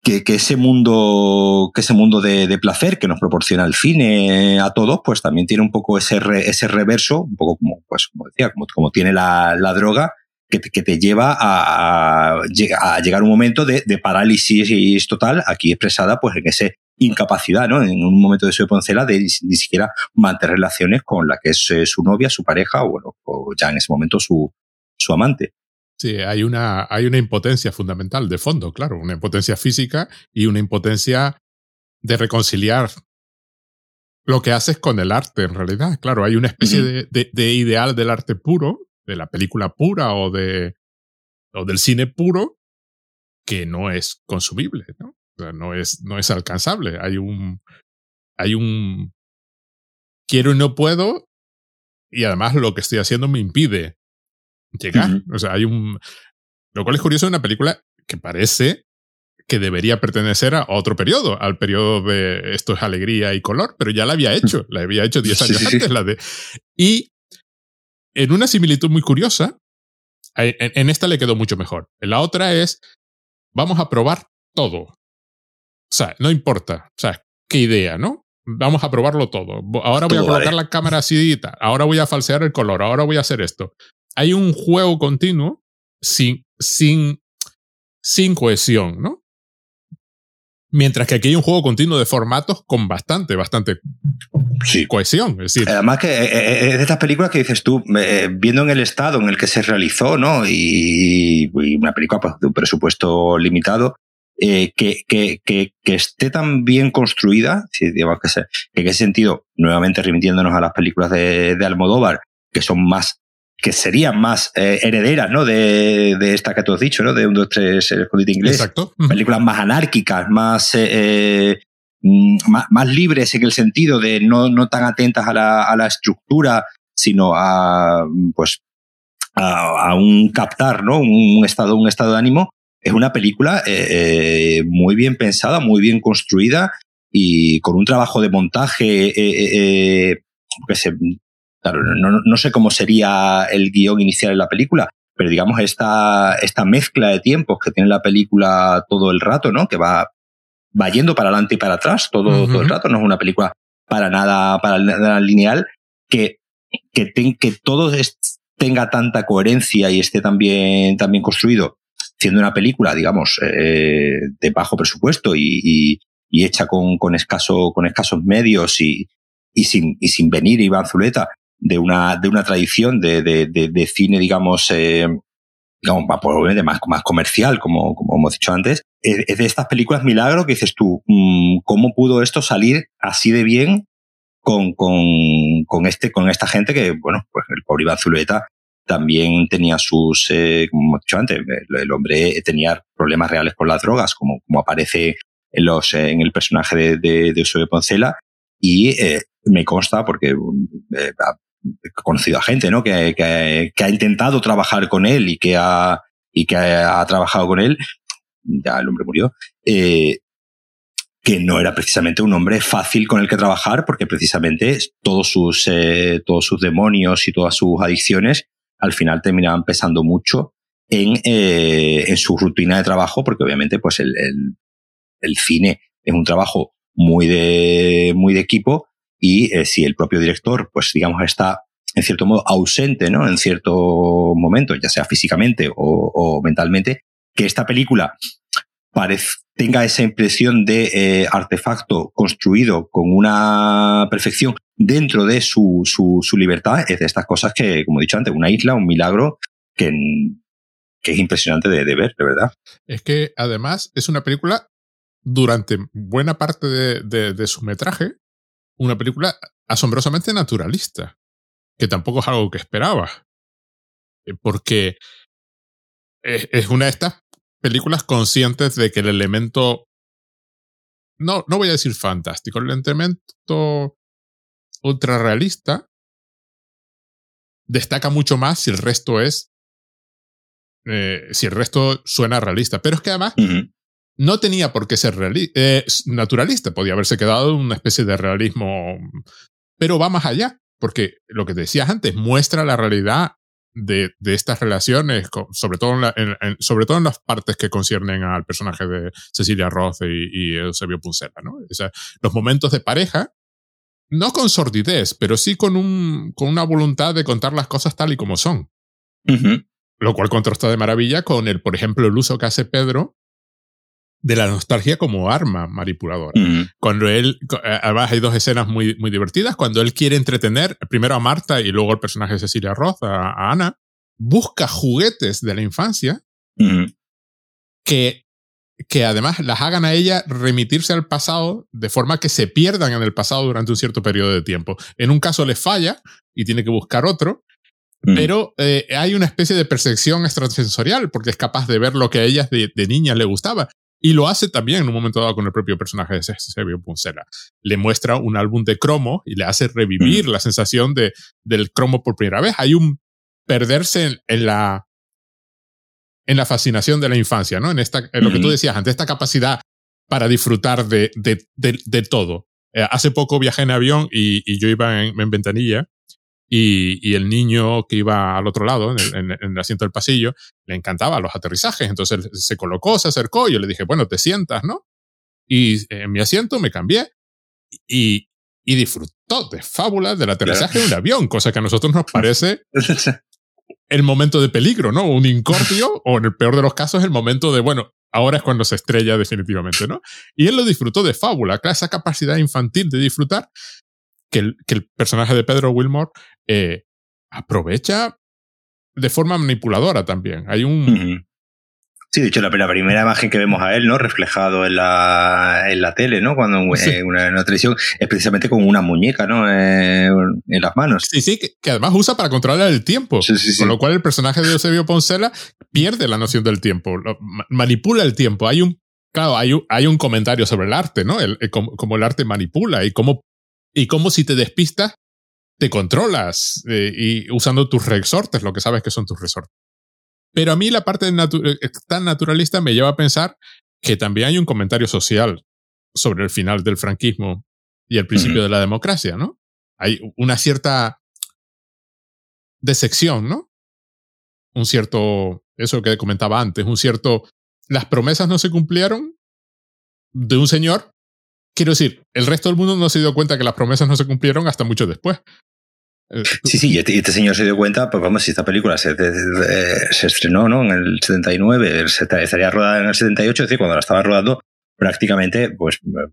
que, ese mundo, que ese mundo de, de, placer que nos proporciona el cine a todos, pues también tiene un poco ese, ese reverso, un poco como, pues, como decía, como, como tiene la, la droga, que te, que te lleva a, a, a, llegar un momento de, de parálisis total, aquí expresada pues en ese incapacidad, ¿no? En un momento de su poncela de ni siquiera mantener relaciones con la que es eh, su novia, su pareja o, bueno, o ya en ese momento su, su amante. Sí, hay una, hay una impotencia fundamental de fondo, claro, una impotencia física y una impotencia de reconciliar lo que haces con el arte, en realidad. Claro, hay una especie de, de, ideal del arte puro, de la película pura o, de, o del cine puro, que no es consumible, ¿no? no es, no es alcanzable. Hay un, hay un quiero y no puedo y además lo que estoy haciendo me impide llegar. O sea, hay un, lo cual es curioso en una película que parece que debería pertenecer a otro periodo, al periodo de esto es alegría y color, pero ya la había hecho, la había hecho 10 años antes, la de... Y en una similitud muy curiosa, en, esta le quedó mucho mejor. En la otra es, vamos a probar todo. O sea, no importa. O sea, qué idea, ¿no? Vamos a probarlo todo. Ahora voy a colocar la cámara así y tal. Ahora voy a falsear el color. Ahora voy a hacer esto. Hay un juego continuo sin, sin, sin cohesión, ¿no? Mientras que aquí hay un juego continuo de formatos con bastante, bastante cohesión. Es decir, Además que eh, eh, es de estas películas que dices tú, eh, viendo en el estado en el que se realizó, ¿no? Y, una película pues, de un presupuesto limitado, eh, que, que, que, que, esté tan bien construida, digamos que, se, que en ese sentido, nuevamente remitiéndonos a las películas de, de Almodóvar, que son más que serían más eh, herederas, ¿no? De, de, esta que tú has dicho, ¿no? De un, dos, tres, el escondite inglés. Exacto. Películas más anárquicas, más, eh, eh, mm, más, más, libres en el sentido de no, no tan atentas a la, a la estructura, sino a, pues, a, a, un captar, ¿no? Un estado, un estado de ánimo es una película eh, eh, muy bien pensada, muy bien construida y con un trabajo de montaje eh, que se, claro, no, no, sé cómo sería el guion inicial de la película, pero digamos esta, esta mezcla de tiempos que tiene la película todo el rato, ¿no? Que va, va yendo para adelante y para atrás todo, todo el rato, no es una película para nada, para nada lineal, que, que, que todo tenga tanta coherencia y esté tan bien, tan bien construido siendo una película, digamos, eh, de bajo presupuesto y, y, hecha con, con, escaso, con escasos medios y, y, sin, y sin venir Iván Zuleta de una, de una tradición de, de, de, cine, digamos, eh, digamos, probablemente más, más comercial, como, como hemos dicho antes, es, de estas películas milagro que dices tú, mm, ¿cómo pudo esto salir así de bien con, con, con, este, con esta gente que, bueno, pues el pobre Iván Zuleta también tenía sus, eh, como hemos dicho antes, el, hombre tenía problemas reales con las drogas, como, como aparece en, los, en el personaje de, de, de Poncela, y eh, me consta, porque eh, conocido a gente ¿no? Que, que, que, ha intentado trabajar con él y que ha, y que ha, trabajado con él, ya el hombre murió, eh, que no era precisamente un hombre fácil con el que trabajar, porque precisamente todos sus, eh, todos sus demonios y todas sus adicciones al final terminaban pesando mucho en, eh, en su rutina de trabajo, porque obviamente pues el, el, el cine es un trabajo muy de, muy de equipo y eh, si el propio director, pues digamos, está en cierto modo ausente, ¿no? En cierto momento, ya sea físicamente o, mentalmente, que esta película tenga esa impresión de eh, artefacto construido con una perfección dentro de su, su, libertad, es de estas cosas que, como he dicho antes, una isla, un milagro que, que es impresionante de, ver, de verdad. Es que además es una película, durante buena parte de, de su metraje, una película asombrosamente naturalista, que tampoco es algo que esperaba. Eh, porque es una de estas películas conscientes de que el elemento, no, no voy a decir fantástico, el elemento ultra realista destaca mucho más si el resto es, eh, si el resto suena realista. Pero es que además no tenía por qué ser eh, naturalista, podía haberse quedado en una especie de realismo, pero va más allá, porque lo que decías antes muestra la realidad de, de estas relaciones, sobre todo en, sobre todo en las partes que conciernen al personaje de Cecilia Roth y, y Eusebio Puncela, ¿no? los momentos de pareja, no con sordidez, pero sí con, un, con una voluntad de contar las cosas tal y como son. Lo cual contrasta de maravilla con el, por ejemplo, el uso que hace Pedro de la nostalgia como arma manipuladora. Cuando él, eh, además hay dos escenas muy, muy divertidas, cuando él quiere entretener primero a Marta y luego el personaje de Cecilia Roth, a, Ana, busca juguetes de la infancia que, que además las hagan a ella remitirse al pasado de forma que se pierdan en el pasado durante un cierto periodo de tiempo. En un caso le falla y tiene que buscar otro, pero eh, hay una especie de percepción extrasensorial porque es capaz de ver lo que a ella de, de niña le gustaba. Y lo hace también en un momento dado con el propio personaje de Sebio Puncela. Le muestra un álbum de cromo y le hace revivir la sensación de, del cromo por primera vez. Hay un perderse en, la, en la fascinación de la infancia, ¿no? En, esta, en lo que tú decías antes, esta capacidad para disfrutar de, de, de, todo. Eh, hace poco viajé en avión y, y yo iba en, en ventanilla y, y, el niño que iba al otro lado, en el, asiento del pasillo, le encantaba los aterrizajes. Entonces se colocó, se acercó y yo le dije, bueno, te sientas, ¿no? Y en mi asiento me cambié y, y disfrutó de fábulas del aterrizaje de un avión, cosa que a nosotros nos parece el momento de peligro, ¿no? Un incordio o en el peor de los casos el momento de, bueno, ahora es cuando se estrella definitivamente, ¿no? Y él lo disfrutó de fábula, esa capacidad infantil de disfrutar que el, que el personaje de Pedro Wilmore eh, aprovecha de forma manipuladora también. Hay un... Sí, de hecho, la, primera imagen que vemos a él, ¿no? Reflejado en la, en la tele, ¿no? Cuando en una, televisión, es precisamente con una muñeca, ¿no? Eh, en las manos. Sí, sí, que, además usa para controlar el tiempo. Sí, sí, con lo cual el personaje de Eusebio Poncela pierde la noción del tiempo, manipula el tiempo. Hay un, claro, hay un, hay un comentario sobre el arte, ¿no? El, cómo, el arte manipula y cómo, y cómo si te despistas, te controlas eh, y usando tus resortes, lo que sabes que son tus resortes. Pero a mí la parte eh, tan naturalista me lleva a pensar que también hay un comentario social sobre el final del franquismo y el principio de la democracia, ¿no? Hay una cierta desección, ¿no? Un cierto, eso que comentaba antes, un cierto, las promesas no se cumplieron de un señor. Quiero decir, el resto del mundo no se dio cuenta que las promesas no se cumplieron hasta mucho después. Eh, sí, sí, este, y este, señor se dio cuenta, pues vamos, si esta película se, se estrenó ¿no? en el 79, estaría rodada en el 78, es decir, cuando la estaba rodando, prácticamente, pues, pues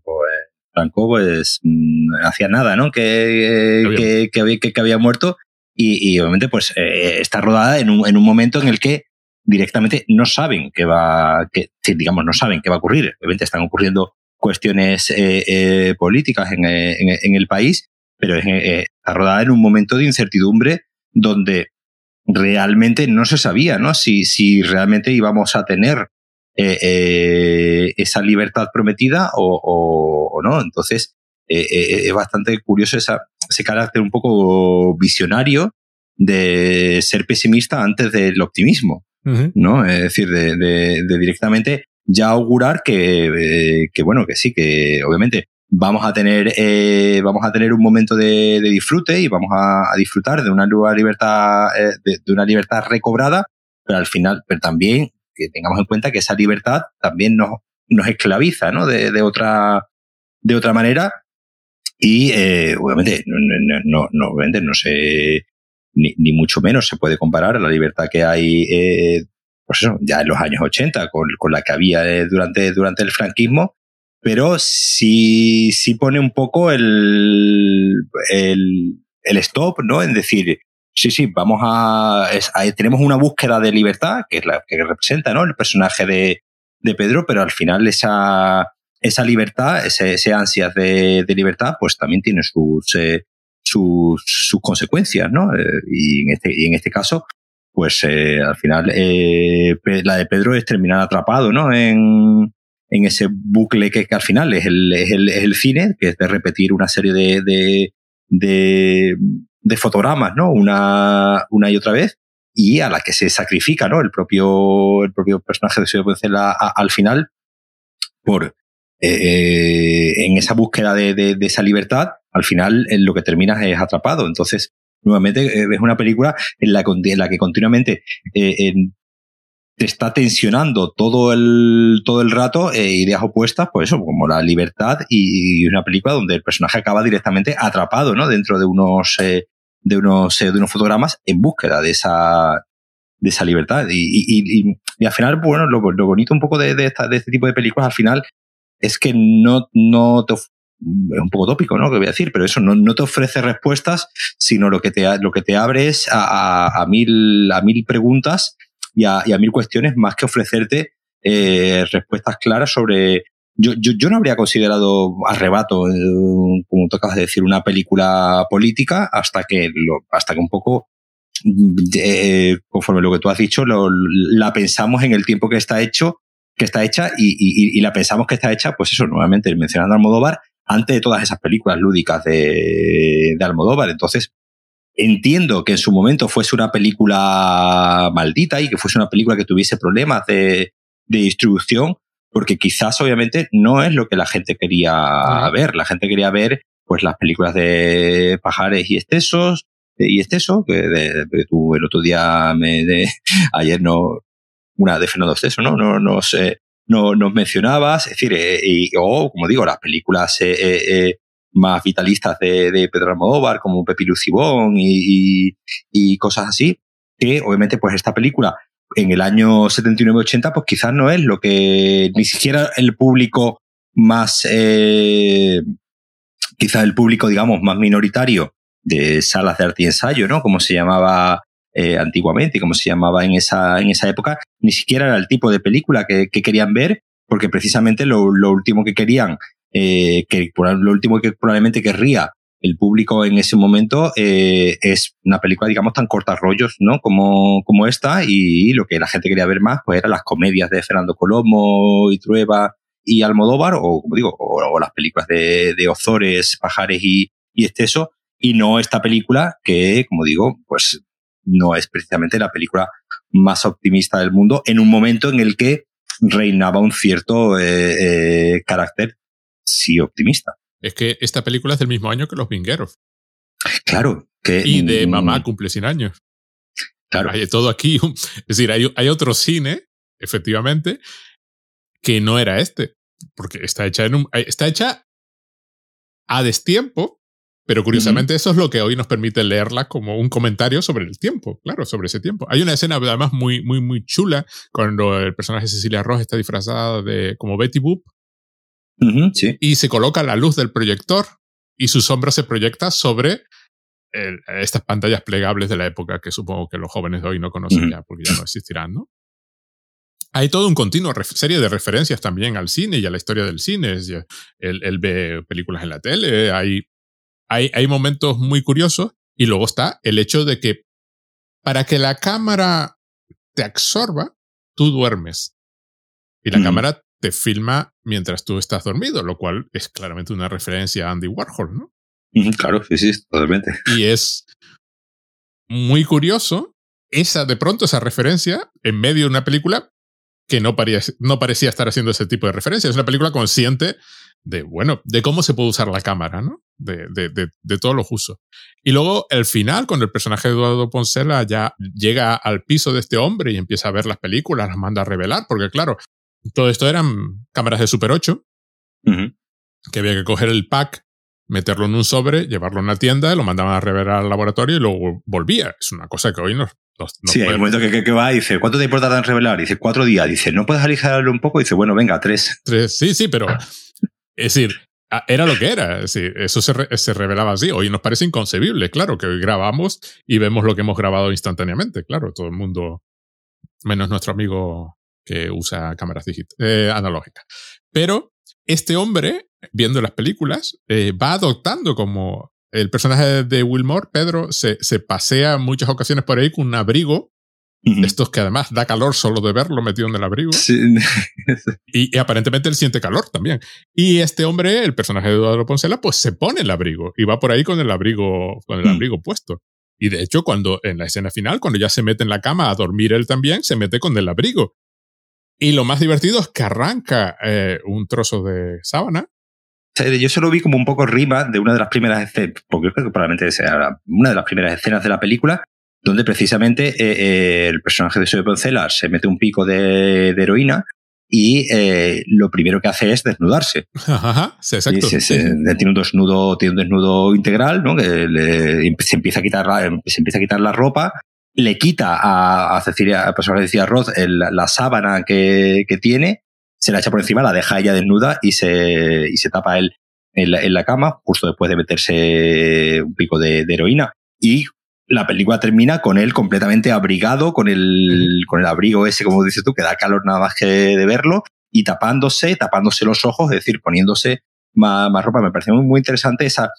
Franco pues mm, hacía nada, ¿no? Que, que, había, que, había muerto y, y obviamente pues eh, está rodada en un, en un momento en el que directamente no saben qué va, que, digamos, no saben qué va a ocurrir. Obviamente están ocurriendo cuestiones eh, políticas en, en, en, el país pero eh, está rodada en un momento de incertidumbre donde realmente no se sabía ¿no? Si, si realmente íbamos a tener eh, eh, esa libertad prometida o, no. Entonces, es bastante curioso esa, ese carácter un poco visionario de ser pesimista antes del optimismo, ¿no? Es decir, de, de, directamente ya augurar que, que, bueno, que sí, que obviamente vamos a tener, eh, vamos a tener un momento de, disfrute y vamos a, disfrutar de una nueva libertad, eh, de, una libertad recobrada, pero al final, pero también que tengamos en cuenta que esa libertad también nos, nos esclaviza, ¿no? De, de otra, de otra manera. Y eh, obviamente, no, no, no, obviamente no se, ni, ni, mucho menos se puede comparar a la libertad que hay pues eso, ya en los años 80, con, con la que había eh, durante, durante el franquismo, pero sí, sí pone un poco el, el, el stop, ¿no? En decir, sí, sí, vamos a, tenemos una búsqueda de libertad, que es la que representa, ¿no? El personaje de, de Pedro, pero al final esa, esa libertad, ese, ese ansias de, de, libertad, pues también tiene sus, eh, sus, sus, consecuencias, ¿no? Eh, y, en este, y en este caso, pues eh, al final eh, la de Pedro es terminar atrapado, ¿no? En, en ese bucle que, al final es el, es, el, es el, cine, que es de repetir una serie de, de, de, fotogramas, ¿no? Una, una y otra vez y a la que se sacrifica, ¿no? El propio, el propio personaje de Silvio Poncela al final por eh, en esa búsqueda de, de, esa libertad, al final en lo que terminas es atrapado. Entonces, nuevamente eh, es una película en la, en la que continuamente eh, en, te está tensionando todo el, todo el rato eh, ideas opuestas, pues eso, como la libertad y, y, una película donde el personaje acaba directamente atrapado, ¿no? Dentro de unos, eh, de unos, eh, de unos fotogramas en búsqueda de esa, de esa libertad. Y, y, y al final, bueno, lo, lo, bonito un poco de, de, esta, de este tipo de películas al final es que no, no te, es un poco tópico, ¿no? Que voy a decir, pero eso no, no te ofrece respuestas, sino lo que te, lo que te abre es a, a mil, a mil preguntas y a, mil cuestiones más que ofrecerte eh, respuestas claras sobre... Yo, yo, yo no habría considerado arrebato, eh, como tú acabas de decir, una película política hasta que, hasta que un poco, eh, conforme lo que tú has dicho, la pensamos en el tiempo que está hecho, que está hecha y, la pensamos que está hecha, pues eso, nuevamente, mencionando Almodóvar, antes de todas esas películas lúdicas de Almodóvar. Entonces, entiendo que en su momento fuese una película maldita y que fuese una película que tuviese problemas de, de distribución, porque quizás obviamente no es lo que la gente quería ver. La gente quería ver pues las películas de pajares y excesos y exceso, que, de, de tú el otro día me de, ayer no una de Fernando Exceso, ¿no? No, no sé, no nos mencionabas, es decir, eh, y, o como digo, las películas eh, eh, más vitalistas de, de Pedro Almodóvar, como Pepi Lucibón y, y, y, cosas así, que obviamente pues esta película en el año 79-80 pues quizás no es lo que ni siquiera el público más, eh, quizás el público digamos más minoritario de salas de arte y ensayo, ¿no? Como se llamaba eh, antiguamente como se llamaba en esa, en esa época, ni siquiera era el tipo de película que, que querían ver, porque precisamente lo, lo último que querían eh, que lo último que probablemente querría el público en ese momento eh, es una película, digamos, tan cortas rollos, ¿no? Como, como esta, y lo que la gente quería ver más, pues eran las comedias de Fernando Colomo y Trueba y Almodóvar, o como digo, o, las películas de, de Ozores, Pajares y, y Exceso, y no esta película que, como digo, pues no es precisamente la película más optimista del mundo en un momento en el que reinaba un cierto eh, eh, carácter sí optimista. Es que esta película es del mismo año que Los Vingueros. Claro. Que, y de Mamá cumple 100 años. Claro. Hay todo aquí. Es decir, hay, hay otro cine, efectivamente, que no era este. Porque está hecha en un, está hecha a destiempo, pero curiosamente uh -huh. eso es lo que hoy nos permite leerla como un comentario sobre el tiempo, claro, sobre ese tiempo. Hay una escena además muy, muy, muy chula cuando el personaje Cecilia Ross está disfrazada de como Betty Boop Uh -huh, sí. Y se coloca la luz del proyector y su sombra se proyecta sobre el, estas pantallas plegables de la época que supongo que los jóvenes de hoy no conocen uh -huh. ya porque ya no existirán, ¿no? Hay todo un continuo serie de referencias también al cine y a la historia del cine. Él, él ve películas en la tele, hay, hay, hay momentos muy curiosos y luego está el hecho de que para que la cámara te absorba, tú duermes. Y la uh -huh. cámara te filma mientras tú estás dormido, lo cual es claramente una referencia a Andy Warhol, ¿no? Claro, sí, sí, totalmente. Y es muy curioso esa, de pronto, esa referencia en medio de una película que no, parecía, no parecía estar haciendo ese tipo de referencia. Es una película consciente de, bueno, de cómo se puede usar la cámara, ¿no? De, de, de, de todos los usos. Y luego el final, cuando el personaje de Eduardo Poncela ya llega al piso de este hombre y empieza a ver las películas, las manda a revelar, porque claro, todo esto eran cámaras de Super 8, uh -huh. que había que coger el pack meterlo en un sobre, llevarlo a una tienda, lo mandaban a revelar al laboratorio y luego volvía. Es una cosa que hoy no, sí, hay un momento que, que, va y dice, ¿cuánto te importa en revelar? dice, cuatro días. dice, ¿no puedes aligerarlo un poco? dice, bueno, venga, tres. Tres, sí, sí, pero es decir, era lo que era. Es decir, eso se, se, revelaba así. Hoy nos parece inconcebible, claro, que hoy grabamos y vemos lo que hemos grabado instantáneamente. Claro, todo el mundo, menos nuestro amigo que usa cámaras eh, analógicas. Pero este hombre, viendo las películas, eh, va adoptando como el personaje de Wilmore, Pedro, se, se pasea en muchas ocasiones por ahí con un abrigo estos que además da calor solo de verlo metido en el abrigo. y, aparentemente él siente calor también. Y este hombre, el personaje de Eduardo Poncela, pues se pone el abrigo y va por ahí con el abrigo, con el mm. abrigo puesto. Y de hecho, cuando en la escena final, cuando ya se mete en la cama a dormir él también, se mete con el abrigo. Y lo más divertido es que arranca eh, un trozo de sábana yo se lo vi como un poco rima de una de las primeras escenas, porque creo que probablemente sea una de las primeras escenas de la película, donde precisamente eh, eh, el personaje de Soy Poncela se mete un pico de, heroína y eh, lo primero que hace es desnudarse. Ajá, sí, exacto. Tiene un desnudo, tiene un desnudo integral, ¿no? Que se empieza a quitar la, se empieza a quitar la ropa, le quita a, a Cecilia, de Cecilia Roth, la sábana que, que tiene se la echa por encima, la deja ella desnuda y se, y se tapa él en la, en la cama, justo después de meterse un pico de, heroína. Y la película termina con él completamente abrigado, con el, con el abrigo ese, como dices tú, que da calor nada más que de verlo, y tapándose, tapándose los ojos, es decir, poniéndose más, más ropa. Me parece muy, muy interesante esa.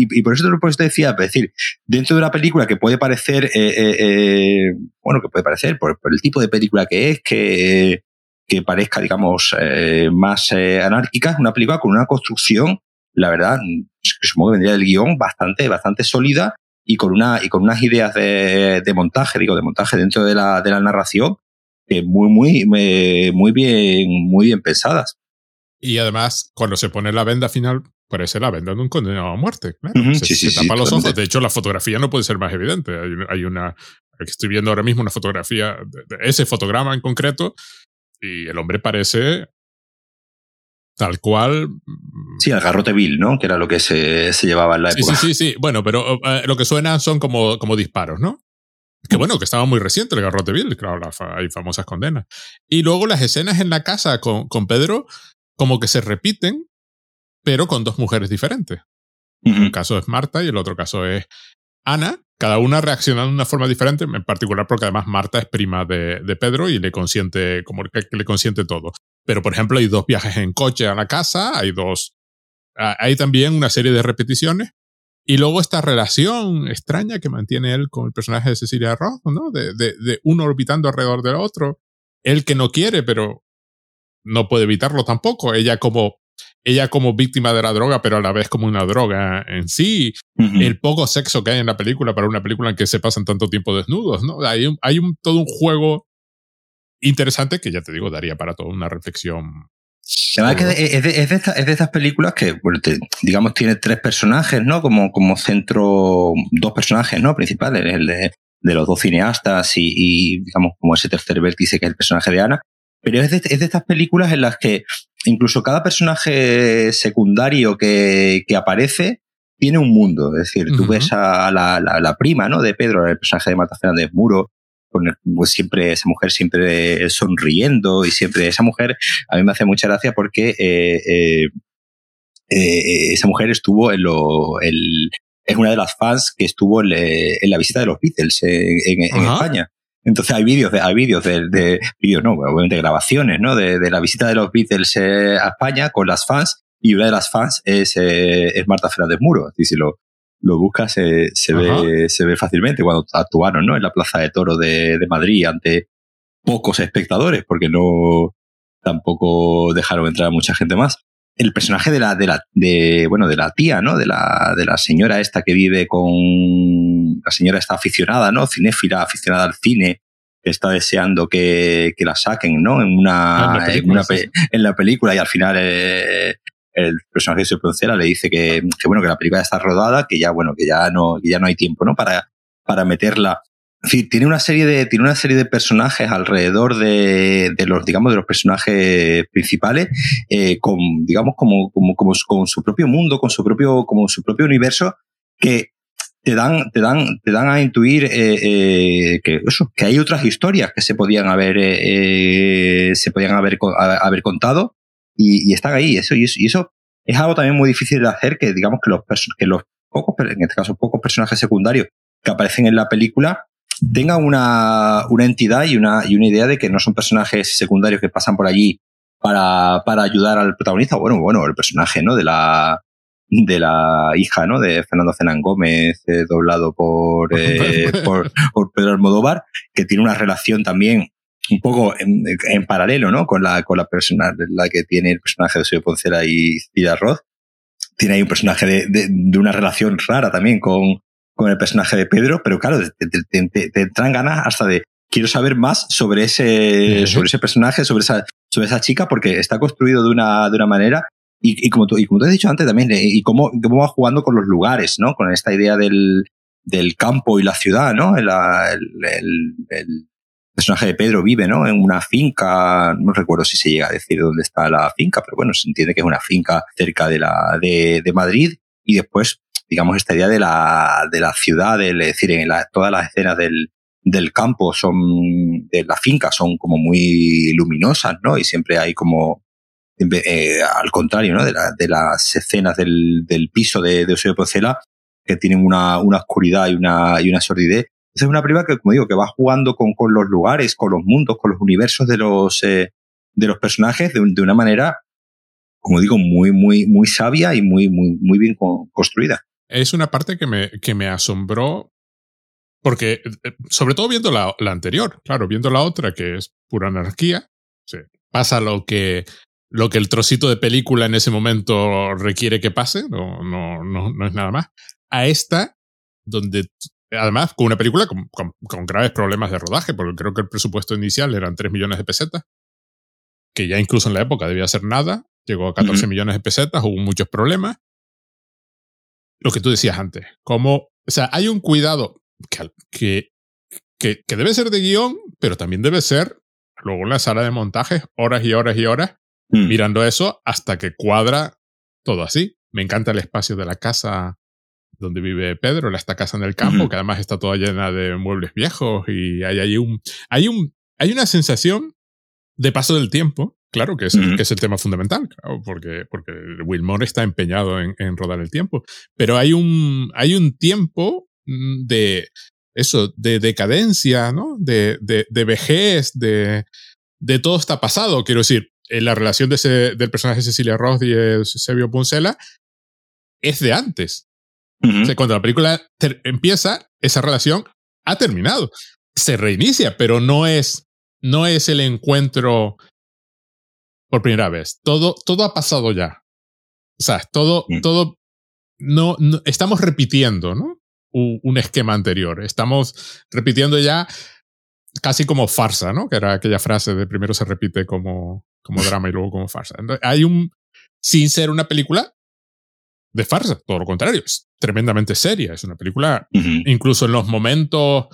Y, por eso te, decía, es decir, dentro de una película que puede parecer, eh, eh, eh, bueno, que puede parecer por, el tipo de película que es, que, que parezca, digamos, más anárquica, es una película con una construcción, la verdad, supongo que vendría del guion, bastante, bastante sólida y con, una, y con unas ideas de, de montaje, digo, de montaje dentro de la, de la narración, muy, muy, muy bien, muy bien pensadas. Y además, cuando se pone la venda final, parece la venda de un condenado a muerte. Claro. se, tapa los ojos. De hecho, la fotografía no puede ser más evidente. Hay, hay una, estoy viendo ahora mismo una fotografía de, ese fotograma en concreto y el hombre parece tal cual. Mm, sí, el garrote vil, ¿no? Que era lo que se, se llevaba en la época. Sí, sí, sí. Bueno, pero eh, lo que suena son como, como disparos, ¿no? Que bueno, que estaba muy reciente el garrote vil, claro, hay famosas condenas. Y luego las escenas en la casa con, con Pedro, como que se repiten, pero con dos mujeres diferentes. Un caso es Marta y el otro caso es Ana, cada una reaccionando de una forma diferente, en particular porque además Marta es prima de, Pedro y le consiente, como que, le consiente todo. Pero, por ejemplo, hay dos viajes en coche a la casa, hay dos, hay también una serie de repeticiones. Y luego esta relación extraña que mantiene él con el personaje de Cecilia Roth, ¿no? De, de, de uno orbitando alrededor del otro. Él que no quiere, pero no puede evitarlo tampoco. Ella como ella como víctima de la droga, pero a la vez como una droga en sí. El poco sexo que hay en la película para una película en que se pasan tanto tiempo desnudos, ¿no? Hay, un, hay un, todo un juego interesante que ya te digo, daría para toda una reflexión. Además que es de, es, de es de, estas películas que, digamos, tiene tres personajes, ¿no? Como, como centro, dos personajes, ¿no? Principales, el de, de los dos cineastas y, y, digamos, como ese tercer vértice que es el personaje de Ana. Pero es de, es de estas películas en las que incluso cada personaje secundario que, que aparece tiene un mundo. Es decir, tú ves a la, la, prima ¿no? de Pedro, el personaje de Marta Fernández Muro, con pues siempre, esa mujer siempre sonriendo y siempre esa mujer a mí me hace mucha gracia porque eh, eh, eh, esa mujer estuvo en lo, el, es una de las fans que estuvo en, en la visita de los Beatles en, en España. Entonces hay vídeos, de, hay vídeos de, de vídeos, no, obviamente grabaciones, ¿no? De, de, la visita de los Beatles eh, a España con las fans y una de las fans es, eh, es Marta Fernández Muro. Y si lo, lo buscas se, se ve, se ve fácilmente cuando actuaron, ¿no? En la Plaza de Toro de, de Madrid ante pocos espectadores porque no tampoco dejaron entrar a mucha gente más el personaje de la, de la, de, bueno, de la tía, ¿no? De la, de la señora esta que vive con, la señora está aficionada, ¿no? Cinéfila, aficionada al cine, que está deseando que, que la saquen, ¿no? En una, ah, en, una en la película y al final eh, el personaje de su pronunciera le dice que, que, bueno, que la película ya está rodada, que ya, bueno, que ya no, que ya no hay tiempo, ¿no? Para, para meterla en tiene una serie de, tiene una serie de personajes alrededor de, de los, digamos, de los personajes principales, eh, con, digamos, como, como, como, con su propio mundo, con su propio, como su propio universo, que te dan, te dan, te dan a intuir eh, eh, que eso, que hay otras historias que se podían haber, eh, se podían haber, haber contado y, y, están ahí. Eso, y eso, y eso es algo también muy difícil de hacer, que digamos que los, que los pocos, en este caso pocos personajes secundarios que aparecen en la película tengan una, una entidad y una, y una idea de que no son personajes secundarios que pasan por allí para, para ayudar al protagonista. Bueno, bueno, el personaje, ¿no? De la, de la hija, ¿no? De Fernando Zenán Gómez, eh, doblado por, eh, por, por, Pedro Almodóvar, que tiene una relación también un poco en, en, paralelo, ¿no? Con la, con la persona, la que tiene el personaje de Sergio Poncela y Cida Roth. Tiene ahí un personaje de, de, de, una relación rara también con, con el personaje de Pedro, pero claro, te, te, te, te entran ganas hasta de quiero saber más sobre ese, sobre ese personaje, sobre esa, sobre esa chica, porque está construido de una, de una manera y, y, como tú, y como tú has dicho antes también, eh, y cómo, cómo va jugando con los lugares, ¿no? Con esta idea del, del campo y la ciudad, ¿no? El, el, el, personaje de Pedro vive, ¿no? En una finca, no recuerdo si se llega a decir dónde está la finca, pero bueno, se entiende que es una finca cerca de la, de, de Madrid, y después digamos, esta idea de la, de la ciudad, es decir, en la, todas las escenas del, del campo son, de la finca son como muy luminosas, ¿no? Y siempre hay como, eh, al contrario, ¿no? De, la, de las escenas del, del piso de, de Pocela, que tienen una, una oscuridad y una, y una sordidez. Es una película que, como digo, que va jugando con, con los lugares, con los mundos, con los universos de los, eh, de los personajes de, de, una manera, como digo, muy, muy, muy sabia y muy, muy, muy bien construida es una parte que me, que me asombró porque, eh, sobre todo viendo la, la, anterior, claro, viendo la otra que es pura anarquía, sí, pasa lo que, lo que el trocito de película en ese momento requiere que pase, no, no, no, no es nada más. A esta, donde además con una película con, con, con, graves problemas de rodaje, porque creo que el presupuesto inicial eran 3 millones de pesetas, que ya incluso en la época debía ser nada, llegó a 14 uh -huh. millones de pesetas, hubo muchos problemas, lo que tú decías antes, como, o sea, hay un cuidado que, que, que, que debe ser de guion, pero también debe ser luego en la sala de montajes, horas y horas y horas, mm. mirando eso hasta que cuadra todo así. Me encanta el espacio de la casa donde vive Pedro, esta casa en el campo, que además está toda llena de muebles viejos y hay, hay un, hay un, hay una sensación de paso del tiempo Claro que es, que es el tema fundamental, claro, porque, porque Wilmore está empeñado en, en, rodar el tiempo. Pero hay un, hay un tiempo mm, de eso, de decadencia, ¿no? De, de, de vejez, de, de todo está pasado. Quiero decir, en la relación de ese, del personaje Cecilia Roth y Eusebio Puncela es de antes. Uh -huh. o sea, cuando la película empieza, esa relación ha terminado. Se reinicia, pero no es, no es el encuentro por primera vez. Todo, todo ha pasado ya. O sea, todo, mm. todo, no, no, estamos repitiendo, ¿no? Un, un, esquema anterior. Estamos repitiendo ya casi como farsa, ¿no? Que era aquella frase de primero se repite como, como drama y luego como farsa. Entonces, hay un, sin ser una película de farsa, todo lo contrario, es tremendamente seria. Es una película, uh -huh. incluso en los momentos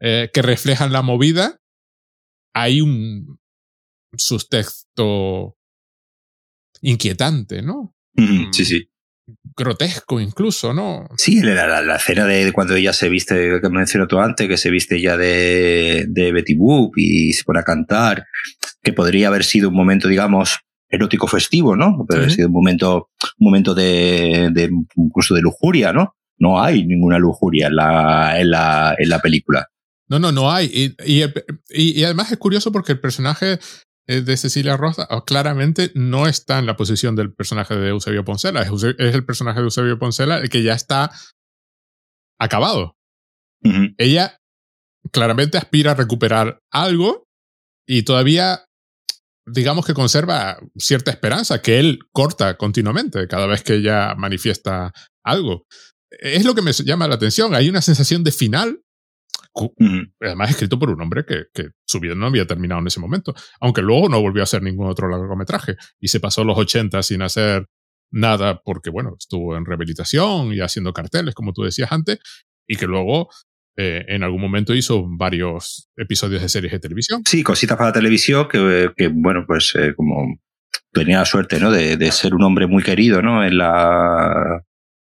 eh, que reflejan la movida, hay un, subtexto inquietante, ¿no? Mm, sí, sí. Grotesco incluso, ¿no? Sí, la, la, la escena de cuando ella se viste, que mencionó tú antes, que se viste ya de, de Betty Boop y se pone a cantar, que podría haber sido un momento, digamos, erótico festivo, ¿no? Pero uh -huh. ha sido un momento, un momento de, de, incluso de lujuria, ¿no? No hay ninguna lujuria en la, en la, en la película. No, no, no hay. Y, y, y, además es curioso porque el personaje de Cecilia Rosa claramente no está en la posición del personaje de Eusebio Poncela. Es, el personaje de Eusebio Poncela el que ya está acabado. Uh -huh. Ella claramente aspira a recuperar algo y todavía digamos que conserva cierta esperanza que él corta continuamente cada vez que ella manifiesta algo. Es lo que me llama la atención. Hay una sensación de final. Además, escrito por un hombre que, su vida no había terminado en ese momento, aunque luego no volvió a hacer ningún otro largometraje y se pasó los 80 sin hacer nada porque, bueno, estuvo en rehabilitación y haciendo carteles, como tú decías antes, y que luego en algún momento hizo varios episodios de series de televisión. Sí, cositas para televisión que, que bueno, pues como tenía la suerte, ¿no? De, de, ser un hombre muy querido, ¿no? En la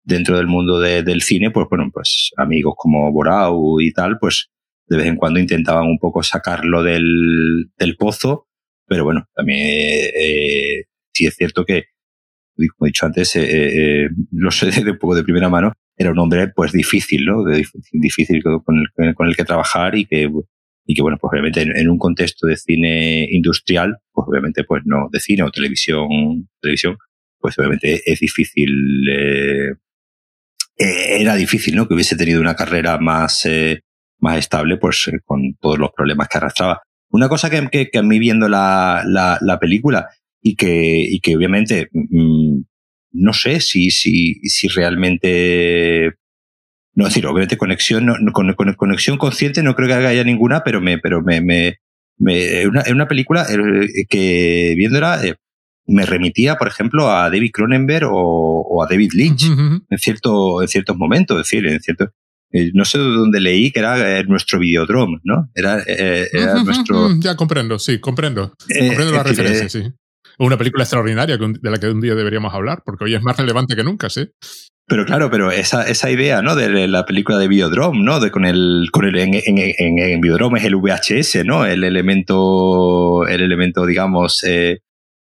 dentro del mundo de, del cine, pues bueno, pues amigos como Borau y tal, pues de vez en cuando intentaban un poco sacarlo del, del pozo, pero bueno, también eh, sí es cierto que, como he dicho antes, eh, eh, lo sé de un poco de primera mano, era un hombre pues difícil, ¿no? difícil con el, con el que trabajar y que y que bueno, pues obviamente en, un contexto de cine industrial, pues obviamente pues no, de cine o televisión, televisión, pues obviamente es difícil, eh, eh, era difícil, ¿no? Que hubiese tenido una carrera más, eh, más estable, pues con todos los problemas que arrastraba. Una cosa que, que, que a mí viendo la, la, la, película y que, y que obviamente mm, no sé si, si, si realmente no, es decir, obviamente conexión, no, con, conexión consciente no creo que haya ninguna, pero me, pero me, me, me una, una película eh, que viéndola eh, me remitía, por ejemplo, a David Cronenberg o, o a David Lynch en cierto, en ciertos momentos, es decir, en cierto, eh, no sé de dónde leí que era nuestro videodrome, ¿no? Era, era nuestro. Ya comprendo, sí, comprendo. comprendo la referencia, sí. Una película extraordinaria de la que un día deberíamos hablar, porque hoy es más relevante que nunca, sí. Pero claro, pero esa, esa idea, ¿no? De la película de Videodrome, ¿no? De con el, con el en, en, en, Videodrome es el VHS, ¿no? El elemento, el elemento, digamos, eh,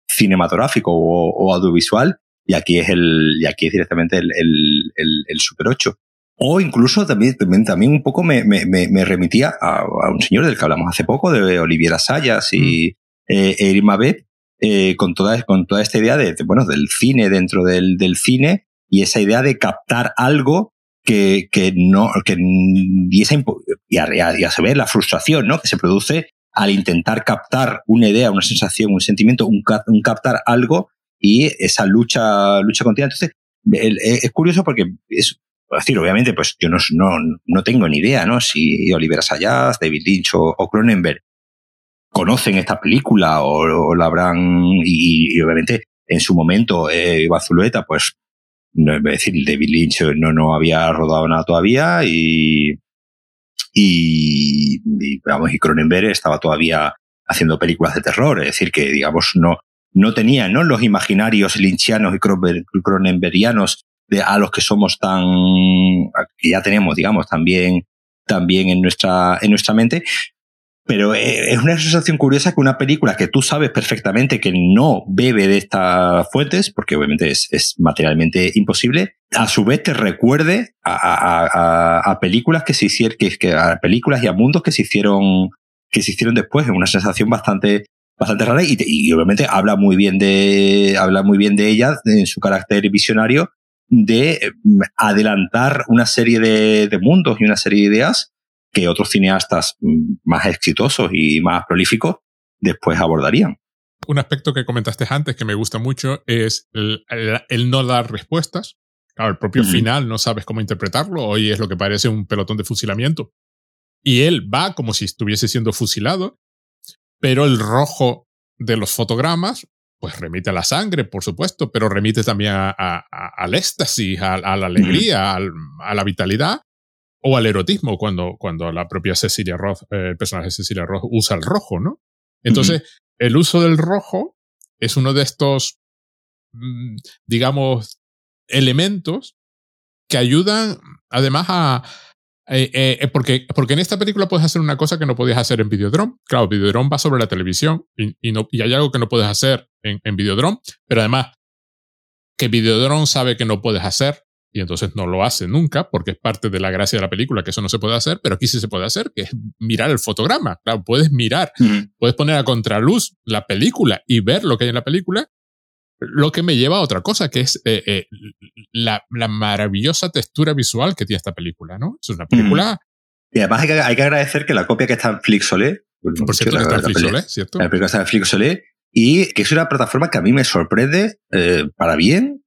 cinematográfico o, audiovisual. Y aquí es el, y aquí es directamente el, el, el, Super 8. O incluso también, también, también un poco me, me, me remitía a, a, un señor del que hablamos hace poco, de Oliviera Sayas y mm. eh, Irma eh, con, toda, con toda esta idea de, bueno, del cine dentro del, del cine y esa idea de captar algo que, que no, que, y, esa, y, a, y a saber la frustración, ¿no? Que se produce al intentar captar una idea, una sensación, un sentimiento, un, captar algo y esa lucha, lucha continua. Entonces, es curioso porque es, decir, obviamente, pues yo no, no, no tengo ni idea, ¿no? Si Oliver Sayas, David Lynch o, Cronenberg conocen esta película o, la habrán, y, obviamente en su momento eh, Iván Zulueta, pues no, es decir, David Lynch no, no había rodado nada todavía y, y, y, vamos, y Cronenberg estaba todavía haciendo películas de terror, es decir, que digamos no, no tenía ¿no? los imaginarios lynchianos y cronenbergianos de, a los que somos tan, que ya tenemos, digamos, también, también en nuestra, en nuestra mente, pero eh, es una sensación curiosa que una película que tú sabes perfectamente que no bebe de estas fuentes, porque obviamente es, materialmente imposible, a su vez te recuerde a, películas que se hicieron, que, a películas y a mundos que se hicieron, que se hicieron después. Es una sensación bastante, bastante rara y, obviamente habla muy bien de, habla muy bien de ella, en su carácter visionario, de mm, adelantar una serie de, de mundos y una serie de ideas que otros cineastas mm, más exitosos y más prolíficos después abordarían. Un aspecto que comentaste antes que me gusta mucho es el, no dar respuestas. Claro, el propio final no sabes cómo interpretarlo. Hoy es lo que parece un pelotón de fusilamiento. Y él va como si estuviese siendo fusilado, pero el rojo de los fotogramas, pues remite a la sangre, por supuesto, pero remite también al éxtasis, a, la alegría, a la vitalidad o al erotismo cuando, cuando la propia Cecilia Roth, eh, el personaje de Cecilia Roth usa el rojo, ¿no? Entonces, el uso del rojo es uno de estos, mm, digamos, elementos que ayudan además a... Eh, eh, porque, porque en esta película puedes hacer una cosa que no podías hacer en Videodrome. Claro, Videodrome va sobre la televisión y, no, y hay algo que no puedes hacer en, en Videodrome, pero además que Videodrome sabe que no puedes hacer y entonces no lo hace nunca porque es parte de la gracia de la película que eso no se puede hacer, pero aquí sí se puede hacer, que es mirar el fotograma. Claro, puedes mirar, puedes poner a contraluz la película y ver lo que hay en la película, lo que me lleva a otra cosa, que es eh, eh, la, la, maravillosa textura visual que tiene esta película, ¿no? Es una película... Y además hay que, hay que, agradecer que la copia que está en Flixolé, por cierto, que está en Flixolé, ¿cierto? La película está en Flixolé y que es una plataforma que a mí me sorprende eh, para bien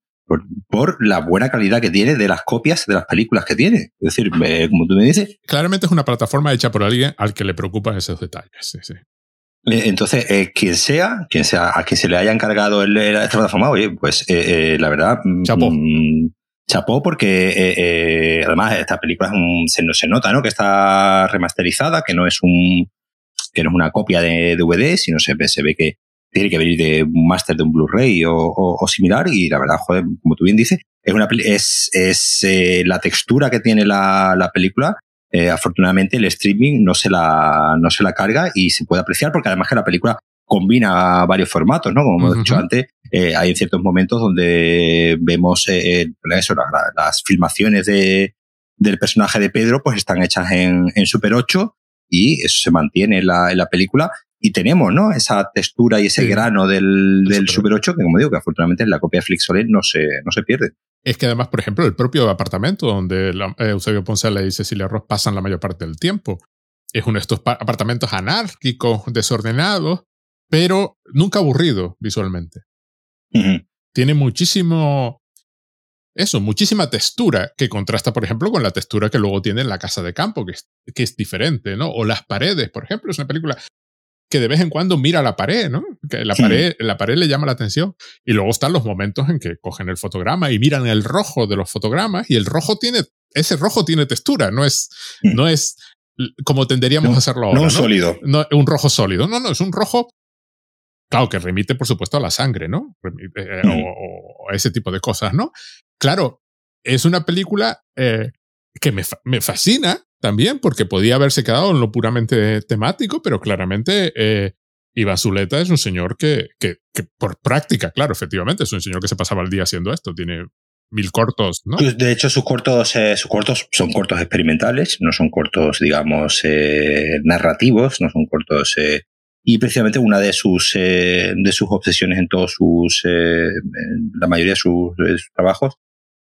por, la buena calidad que tiene de las copias de las películas que tiene. Es decir, como tú me dices. Claramente es una plataforma hecha por alguien al que le preocupan esos detalles. Sí, sí. Eh, entonces, eh, quien sea, quien sea, a quien se le haya encargado esta plataforma, oye, pues eh, la verdad. Mm, Chapo. Mm, chapó porque eh, eh, además esta película se, se, nota ¿no? que está remasterizada, que no es un que no es una copia de DVD, sino se ve, se ve que tiene que venir de un máster de un Blu-ray o, similar y la verdad, joder, como tú bien dices, es una es, es eh, la textura que tiene la, la película. afortunadamente el streaming no se la no se la carga y se puede apreciar porque además que la película combina varios formatos, ¿no? Como hemos dicho antes, eh, hay ciertos momentos donde vemos eh, eso, las filmaciones de, del personaje de Pedro pues están hechas en, en Super 8 y eso se mantiene en la, en la película y tenemos, ¿no? Esa textura y ese grano del, del Super 8 que, como digo, que afortunadamente en la copia Flixolent no se, no se pierde. Es que además, por ejemplo, el propio apartamento donde eh, Eusebio Poncela y Cecilia Ross pasan la mayor parte del tiempo es uno de estos apartamentos anárquicos, desordenados, pero nunca aburrido visualmente. Tiene muchísimo, eso, muchísima textura que contrasta, por ejemplo, con la textura que luego tiene en la casa de campo, que es, que es diferente, ¿no? O las paredes, por ejemplo, es una película que de vez en cuando mira la pared, ¿no? Que la, pared, la pared le llama la atención. Y luego están los momentos en que cogen el fotograma y miran el rojo de los fotogramas y el rojo tiene, ese rojo tiene textura, no es, mm. no es como tenderíamos a hacerlo ahora. No un sólido. No, un rojo sólido. No, no, es un rojo Claro, que remite, por supuesto, a la sangre, ¿no? Eh, o, a ese tipo de cosas, ¿no? Claro, es una película eh, que me, me, fascina también, porque podía haberse quedado en lo puramente temático, pero claramente eh, Iván Zuleta es un señor que, que, que, por práctica, claro, efectivamente, es un señor que se pasaba el día haciendo esto. Tiene mil cortos, ¿no? Pues, de hecho, sus cortos, eh, sus cortos son cortos experimentales, no son cortos, digamos, eh, narrativos, no son cortos y precisamente una de sus, eh, de sus obsesiones en todos sus, eh, la mayoría de sus, trabajos,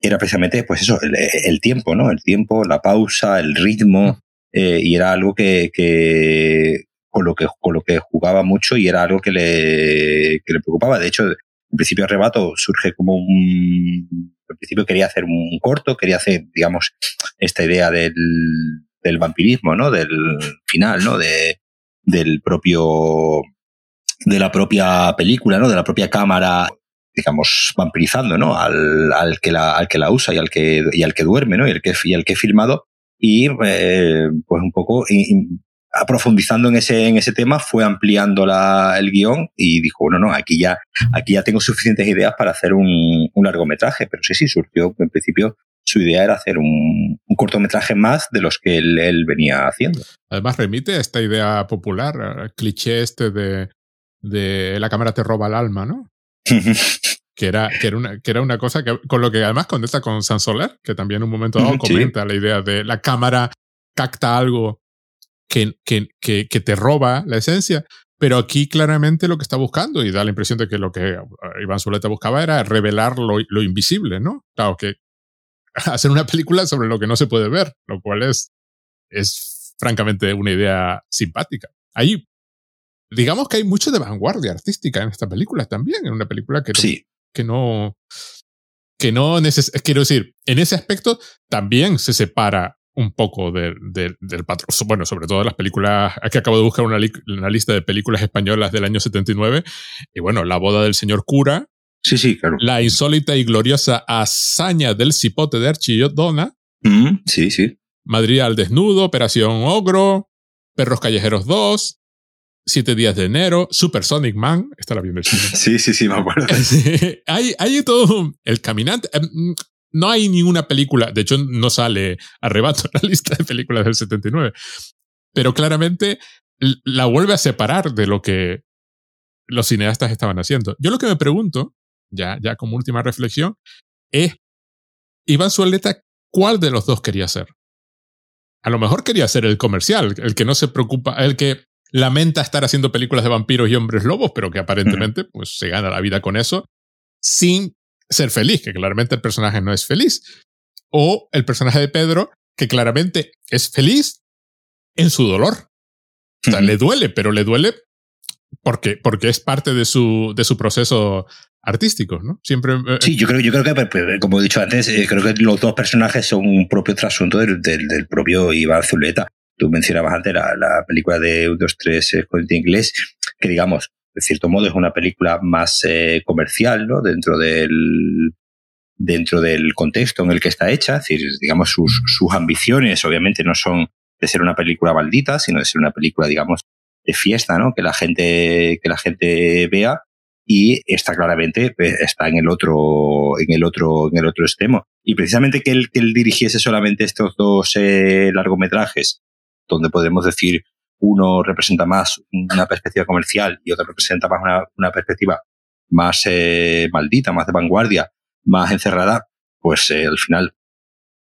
era precisamente, pues eso, el, tiempo, ¿no? El tiempo, la pausa, el ritmo, eh, y era algo que, que, con lo que, con lo que jugaba mucho y era algo que le, que le preocupaba. De hecho, en principio Arrebato surge como un, en principio quería hacer un corto, quería hacer, digamos, esta idea del, del vampirismo, ¿no? Del final, ¿no? De, del propio, de la propia película, ¿no? De la propia cámara, digamos, vampirizando, ¿no? Al, al que la, al que la usa y al que, y al que duerme, ¿no? Y al que, y al que he filmado. Y, eh, pues un poco, aprofundizando en ese, en ese tema, fue ampliando la, el guion y dijo, bueno, no, aquí ya, aquí ya tengo suficientes ideas para hacer un, un largometraje. Pero sí, sí, surgió en principio su idea era hacer un, cortometraje más de los que él, venía haciendo. Además, remite a esta idea popular, cliché este de, de la cámara te roba el alma, ¿no? Que era, que era, una, que era una cosa que, con lo que además contesta con San Soler, que también en un momento dado comenta la idea de la cámara capta algo que, que, que, que, te roba la esencia, pero aquí claramente lo que está buscando, y da la impresión de que lo que Iván Zuleta buscaba era revelar lo, lo invisible, ¿no? Claro, que, hacer una película sobre lo que no se puede ver, lo cual es, es francamente una idea simpática. Ahí, digamos que hay mucho de vanguardia artística en esta película también, en una película que, sí. que no, que no quiero decir, en ese aspecto también se separa un poco del, patrón, bueno, sobre todo las películas, aquí acabo de buscar una, una, lista de películas españolas del año 79, y bueno, La boda del señor cura, Sí, sí, claro. La insólita y gloriosa hazaña del cipote de Archidona. Mm, sí, sí. Madrid al desnudo, Operación Ogro, Perros Callejeros 2, Siete días de enero, Supersonic Man, esta la Sí, sí, sí, me acuerdo. hay, hay todo, El Caminante, em, no hay ninguna película, de hecho no sale arrebato en la lista de películas del 79, pero claramente la vuelve a separar de lo que los cineastas estaban haciendo. Yo lo que me pregunto ya, ya como última reflexión, es Iván Zuleta, ¿cuál de los dos quería ser? A lo mejor quería ser el comercial, el que no se preocupa, el que lamenta estar haciendo películas de vampiros y hombres lobos, pero que aparentemente pues, se gana la vida con eso, sin ser feliz, que claramente el personaje no es feliz. O el personaje de Pedro, que claramente es feliz en su dolor. O sea, le duele, pero le duele porque, porque es parte de su, de su proceso artístico, ¿no? Siempre. Eh, sí, yo creo, yo creo que, pues, pues, como he dicho antes, eh, creo que los dos personajes son un propio trasunto del, del, propio Iván Zuleta. Tú mencionabas antes la, la película de 1, 2, 3 inglés, que digamos, de cierto modo es una película más eh, comercial, ¿no? Dentro del, dentro del contexto en el que está hecha, es decir, digamos, sus, sus ambiciones obviamente no son de ser una película maldita, sino de ser una película, digamos, de fiesta, ¿no? Que la gente, que la gente vea y está claramente pues, está en el otro en el otro en el otro extremo y precisamente que él que él dirigiese solamente estos dos eh, largometrajes donde podemos decir uno representa más una perspectiva comercial y otro representa más una, una perspectiva más eh, maldita más de vanguardia más encerrada pues eh, al final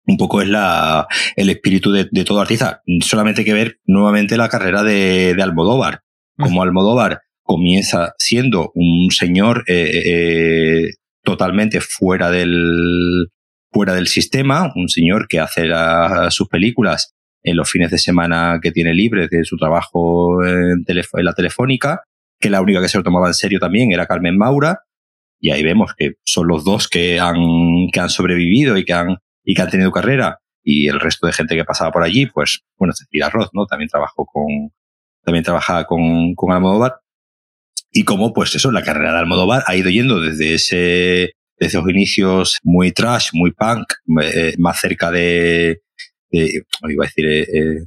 un poco es la, el espíritu de, de, todo artista. Solamente hay que ver nuevamente la carrera de, de Almodóvar. Como Almodóvar comienza siendo un señor eh, eh, totalmente fuera del, fuera del sistema, un señor que hace sus películas en los fines de semana que tiene libre de su trabajo en, en, la telefónica, que la única que se lo tomaba en serio también era Carmen Maura, y ahí vemos que son los dos que han, que han sobrevivido y que han, y que han tenido carrera, y el resto de gente que pasaba por allí, pues, bueno, Cecilia Roth, ¿no? También trabajó con, también trabajaba con, con Almodóvar, y cómo, pues eso, la carrera de Almodóvar ha ido yendo desde ese, desde esos inicios muy trash, muy punk, eh, más cerca de, de, iba a decir, eh, eh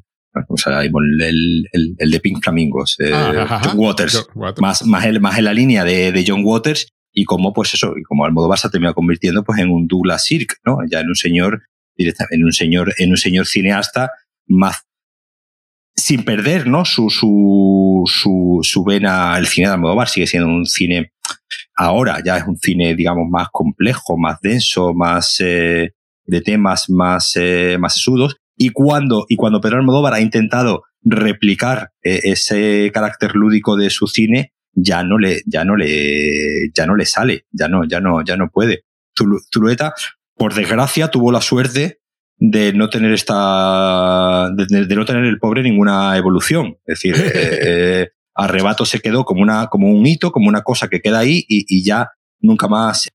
o sea, el, el, el, de Pink Flamingos, eh, ah, John Waters, Más, más, más en la línea de, de John Waters y cómo, pues eso, y como Almodóvar se ha terminado convirtiendo pues en un Douglas Sirk, ¿no? Ya en un señor, en un señor, en un señor cineasta más sin perder ¿no? su, su, su, su vena, el cine de Almodóvar sigue siendo un cine, ahora ya es un cine, digamos, más complejo, más denso, más eh, de temas más, eh, más sesudos. Y cuando, y cuando Pedro Almodóvar ha intentado replicar eh, ese carácter lúdico de su cine, ya no le, ya no le, ya no le sale, ya no, ya no, ya no puede. Zulueta, por desgracia, tuvo la suerte de no tener esta, de, de, no tener el pobre ninguna evolución. Es decir, eh, eh, Arrebato se quedó como una, como un hito, como una cosa que queda ahí y, y ya nunca más,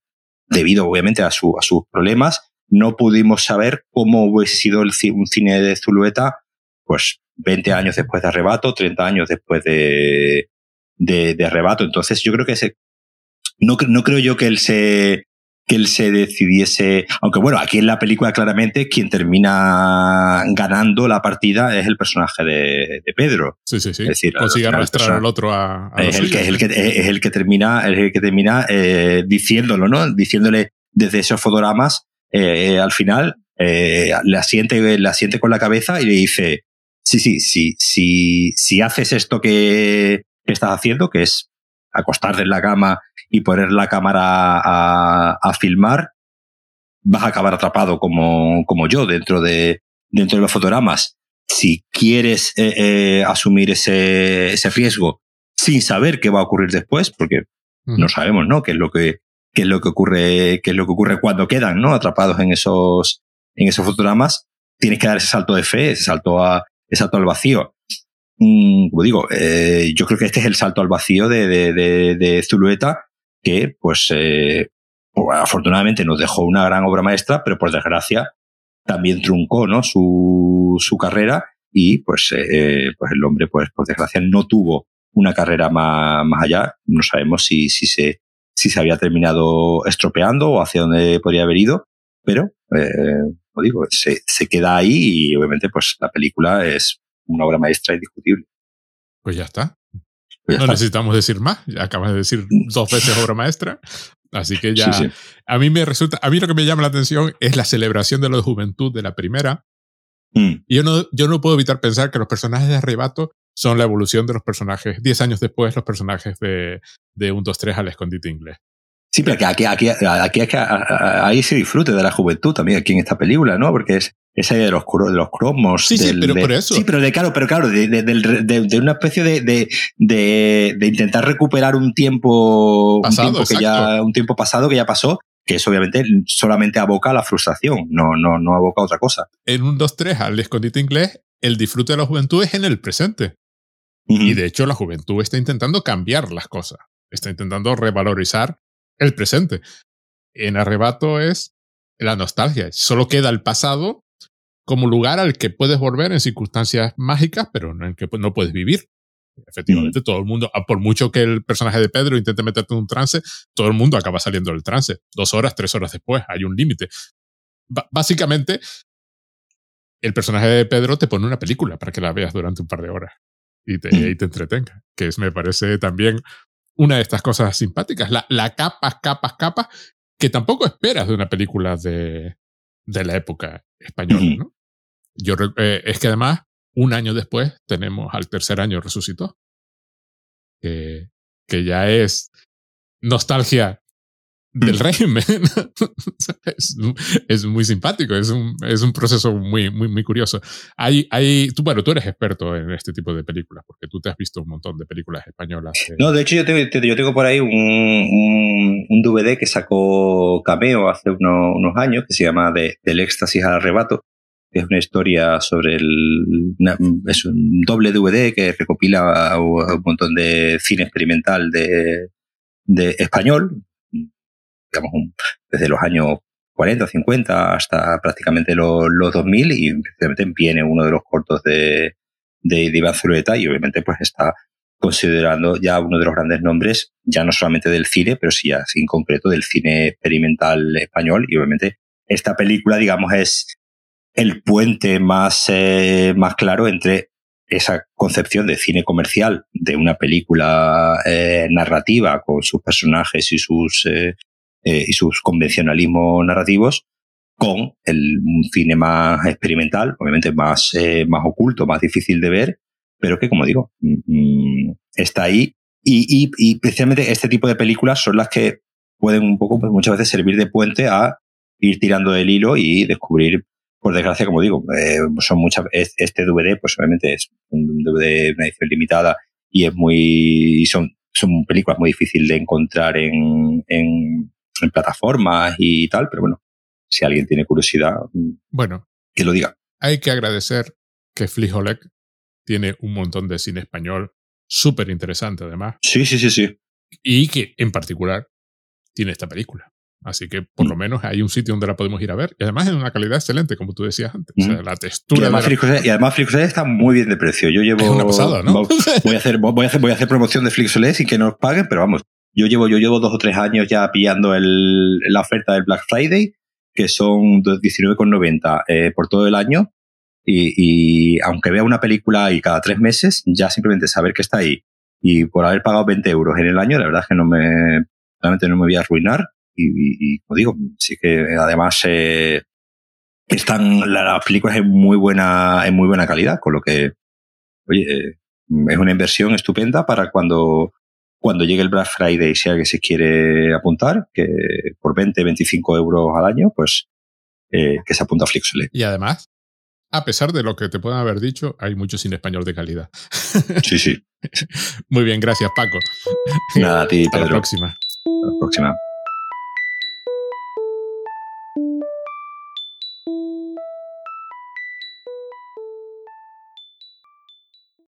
debido obviamente a, su, a sus problemas, no pudimos saber cómo hubiese sido el, un cine de Zulueta, pues 20 años después de Arrebato, 30 años después de, de, de Arrebato. Entonces yo creo que ese, no, no creo yo que él se, que él se decidiese, aunque bueno, aquí en la película claramente quien termina ganando la partida es el personaje de, de Pedro. Sí, sí, sí. Es decir, consigue arrastrar al otro a, a es, el que, es, el que, es el que termina, es el que termina eh, diciéndolo, ¿no? Diciéndole desde esos fotogramas eh, al final, eh, le asiente, le asiente con la cabeza y le dice, sí, sí, sí, si, si haces esto que, que estás haciendo, que es acostarte en la cama y poner la cámara a, a, filmar, vas a acabar atrapado como, como yo dentro de, dentro de los fotogramas. Si quieres eh, eh, asumir ese, ese riesgo sin saber qué va a ocurrir después, porque no sabemos, ¿no? Qué es lo que, qué es lo que ocurre, qué es lo que ocurre cuando quedan, ¿no? Atrapados en esos, en esos fotogramas, tienes que dar ese salto de fe, ese salto a, ese salto al vacío. Mm, como digo, eh, yo creo que este es el salto al vacío de, de, de, de Zulueta, que pues eh, afortunadamente nos dejó una gran obra maestra, pero por desgracia también truncó ¿no? su, su carrera y pues, eh, pues el hombre pues por desgracia no tuvo una carrera más, más allá. No sabemos si, si, se, si se había terminado estropeando o hacia dónde podría haber ido, pero eh, como digo, se, se queda ahí y obviamente pues la película es una obra maestra indiscutible. Pues ya está. Pues no necesitamos decir más, ya acabas de decir dos veces obra maestra. Así que ya. A mí me resulta. A mí lo que me llama la atención es la celebración de la juventud de la primera. Mm. Y yo no, yo no puedo evitar pensar que los personajes de Arrebato son la evolución de los personajes, diez años después, los personajes de, de 1, 2, 3 al escondite inglés. Sí, pero aquí, aquí, aquí, aquí, ahí se disfrute de la juventud también aquí en esta película, ¿no? Porque es esa idea de los, de los cromos. Sí, sí, pero por eso. Sí, pero de claro, pero claro, de, de, de una especie de, de, de, intentar recuperar un tiempo, pasado, un tiempo que ya, un tiempo pasado que ya pasó, que eso obviamente solamente aboca a la frustración, no, no, no aboca a otra cosa. En un 2-3 al escondite inglés, el disfrute de la juventud es en el presente. Y de hecho, la juventud está intentando cambiar las cosas. Está intentando revalorizar el presente. En arrebato es la nostalgia. Solo queda el pasado como lugar al que puedes volver en circunstancias mágicas, pero en el que no puedes vivir. Efectivamente, todo el mundo, por mucho que el personaje de Pedro intente meterte en un trance, todo el mundo acaba saliendo del trance. Dos horas, tres horas después, hay un límite. básicamente, el personaje de Pedro te pone una película para que la veas durante un par de horas y te, y te entretenga, que es, me parece también una de estas cosas simpáticas, la, la capas, capas, capas, que tampoco esperas de una película de, de la época española, ¿no? Yo, eh, es que además, un año después tenemos al tercer año resucitó, que, que ya es nostalgia del mm. régimen. es, es, muy simpático, es un, es un proceso muy, muy, muy curioso. Hay, hay, tú, bueno, tú eres experto en este tipo de películas, porque tú te has visto un montón de películas españolas. No, de hecho yo tengo, yo tengo por ahí un, un, un, DVD que sacó Cameo hace unos, unos años, que se llama de, Del éxtasis al arrebato, es una historia sobre el. es un doble DVD que recopila un montón de cine experimental de, de español, digamos, desde los años 40 o 50 hasta prácticamente los, los 2000 y precisamente viene uno de los cortos de, de, de Iván Zulueta y obviamente pues está considerando ya uno de los grandes nombres, ya no solamente del cine, pero sí ya en concreto del cine experimental español y obviamente esta película, digamos, es el puente más, eh, más claro entre esa concepción de cine comercial, de una película eh, narrativa con sus personajes y sus eh, eh, y sus convencionalismos narrativos con el cine más experimental, obviamente más, eh, más oculto, más difícil de ver, pero que, como digo, mm, mm, está ahí. Y, y, y, especialmente este tipo de películas son las que pueden un poco, pues muchas veces servir de puente a ir tirando del hilo y descubrir, por desgracia, como digo, eh, son muchas, este DVD, pues obviamente es un DVD, una edición limitada y es muy, son, son películas muy difíciles de encontrar en, en, en plataformas y tal, pero bueno, si alguien tiene curiosidad, mm, bueno, que lo diga. Hay que agradecer que Flijolek tiene un montón de cine español súper interesante además. Sí, sí, sí, sí. Y que en particular tiene esta película. Así que por lo mm. menos hay un sitio donde la podemos ir a ver. Y además en una calidad excelente, como tú decías antes. O sea, mm. la textura. Y además, de y además Flixolé está muy bien de precio. Yo llevo. Es una pasada, ¿no? voy, a hacer, voy, a hacer, voy a hacer promoción de Flixolé sin que nos paguen, pero vamos. Yo llevo, yo llevo dos o tres años ya pillando el, la oferta del Black Friday, que son 19,90 eh, por todo el año. Y, y, aunque vea una película ahí cada tres meses, ya simplemente saber que está ahí y por haber pagado 20 euros en el año, la verdad es que no me, realmente no me voy a arruinar. Y, y, como digo, sí que además eh, están las películas en muy buena, en muy buena calidad, con lo que, oye, eh, es una inversión estupenda para cuando cuando llegue el Black Friday, si alguien se quiere apuntar, que por 20, 25 euros al año, pues eh, que se apunta a Flixolé. Y además, a pesar de lo que te puedan haber dicho, hay mucho cine español de calidad. Sí, sí. Muy bien, gracias Paco. Nada, a ti, Hasta la próxima. Hasta la próxima.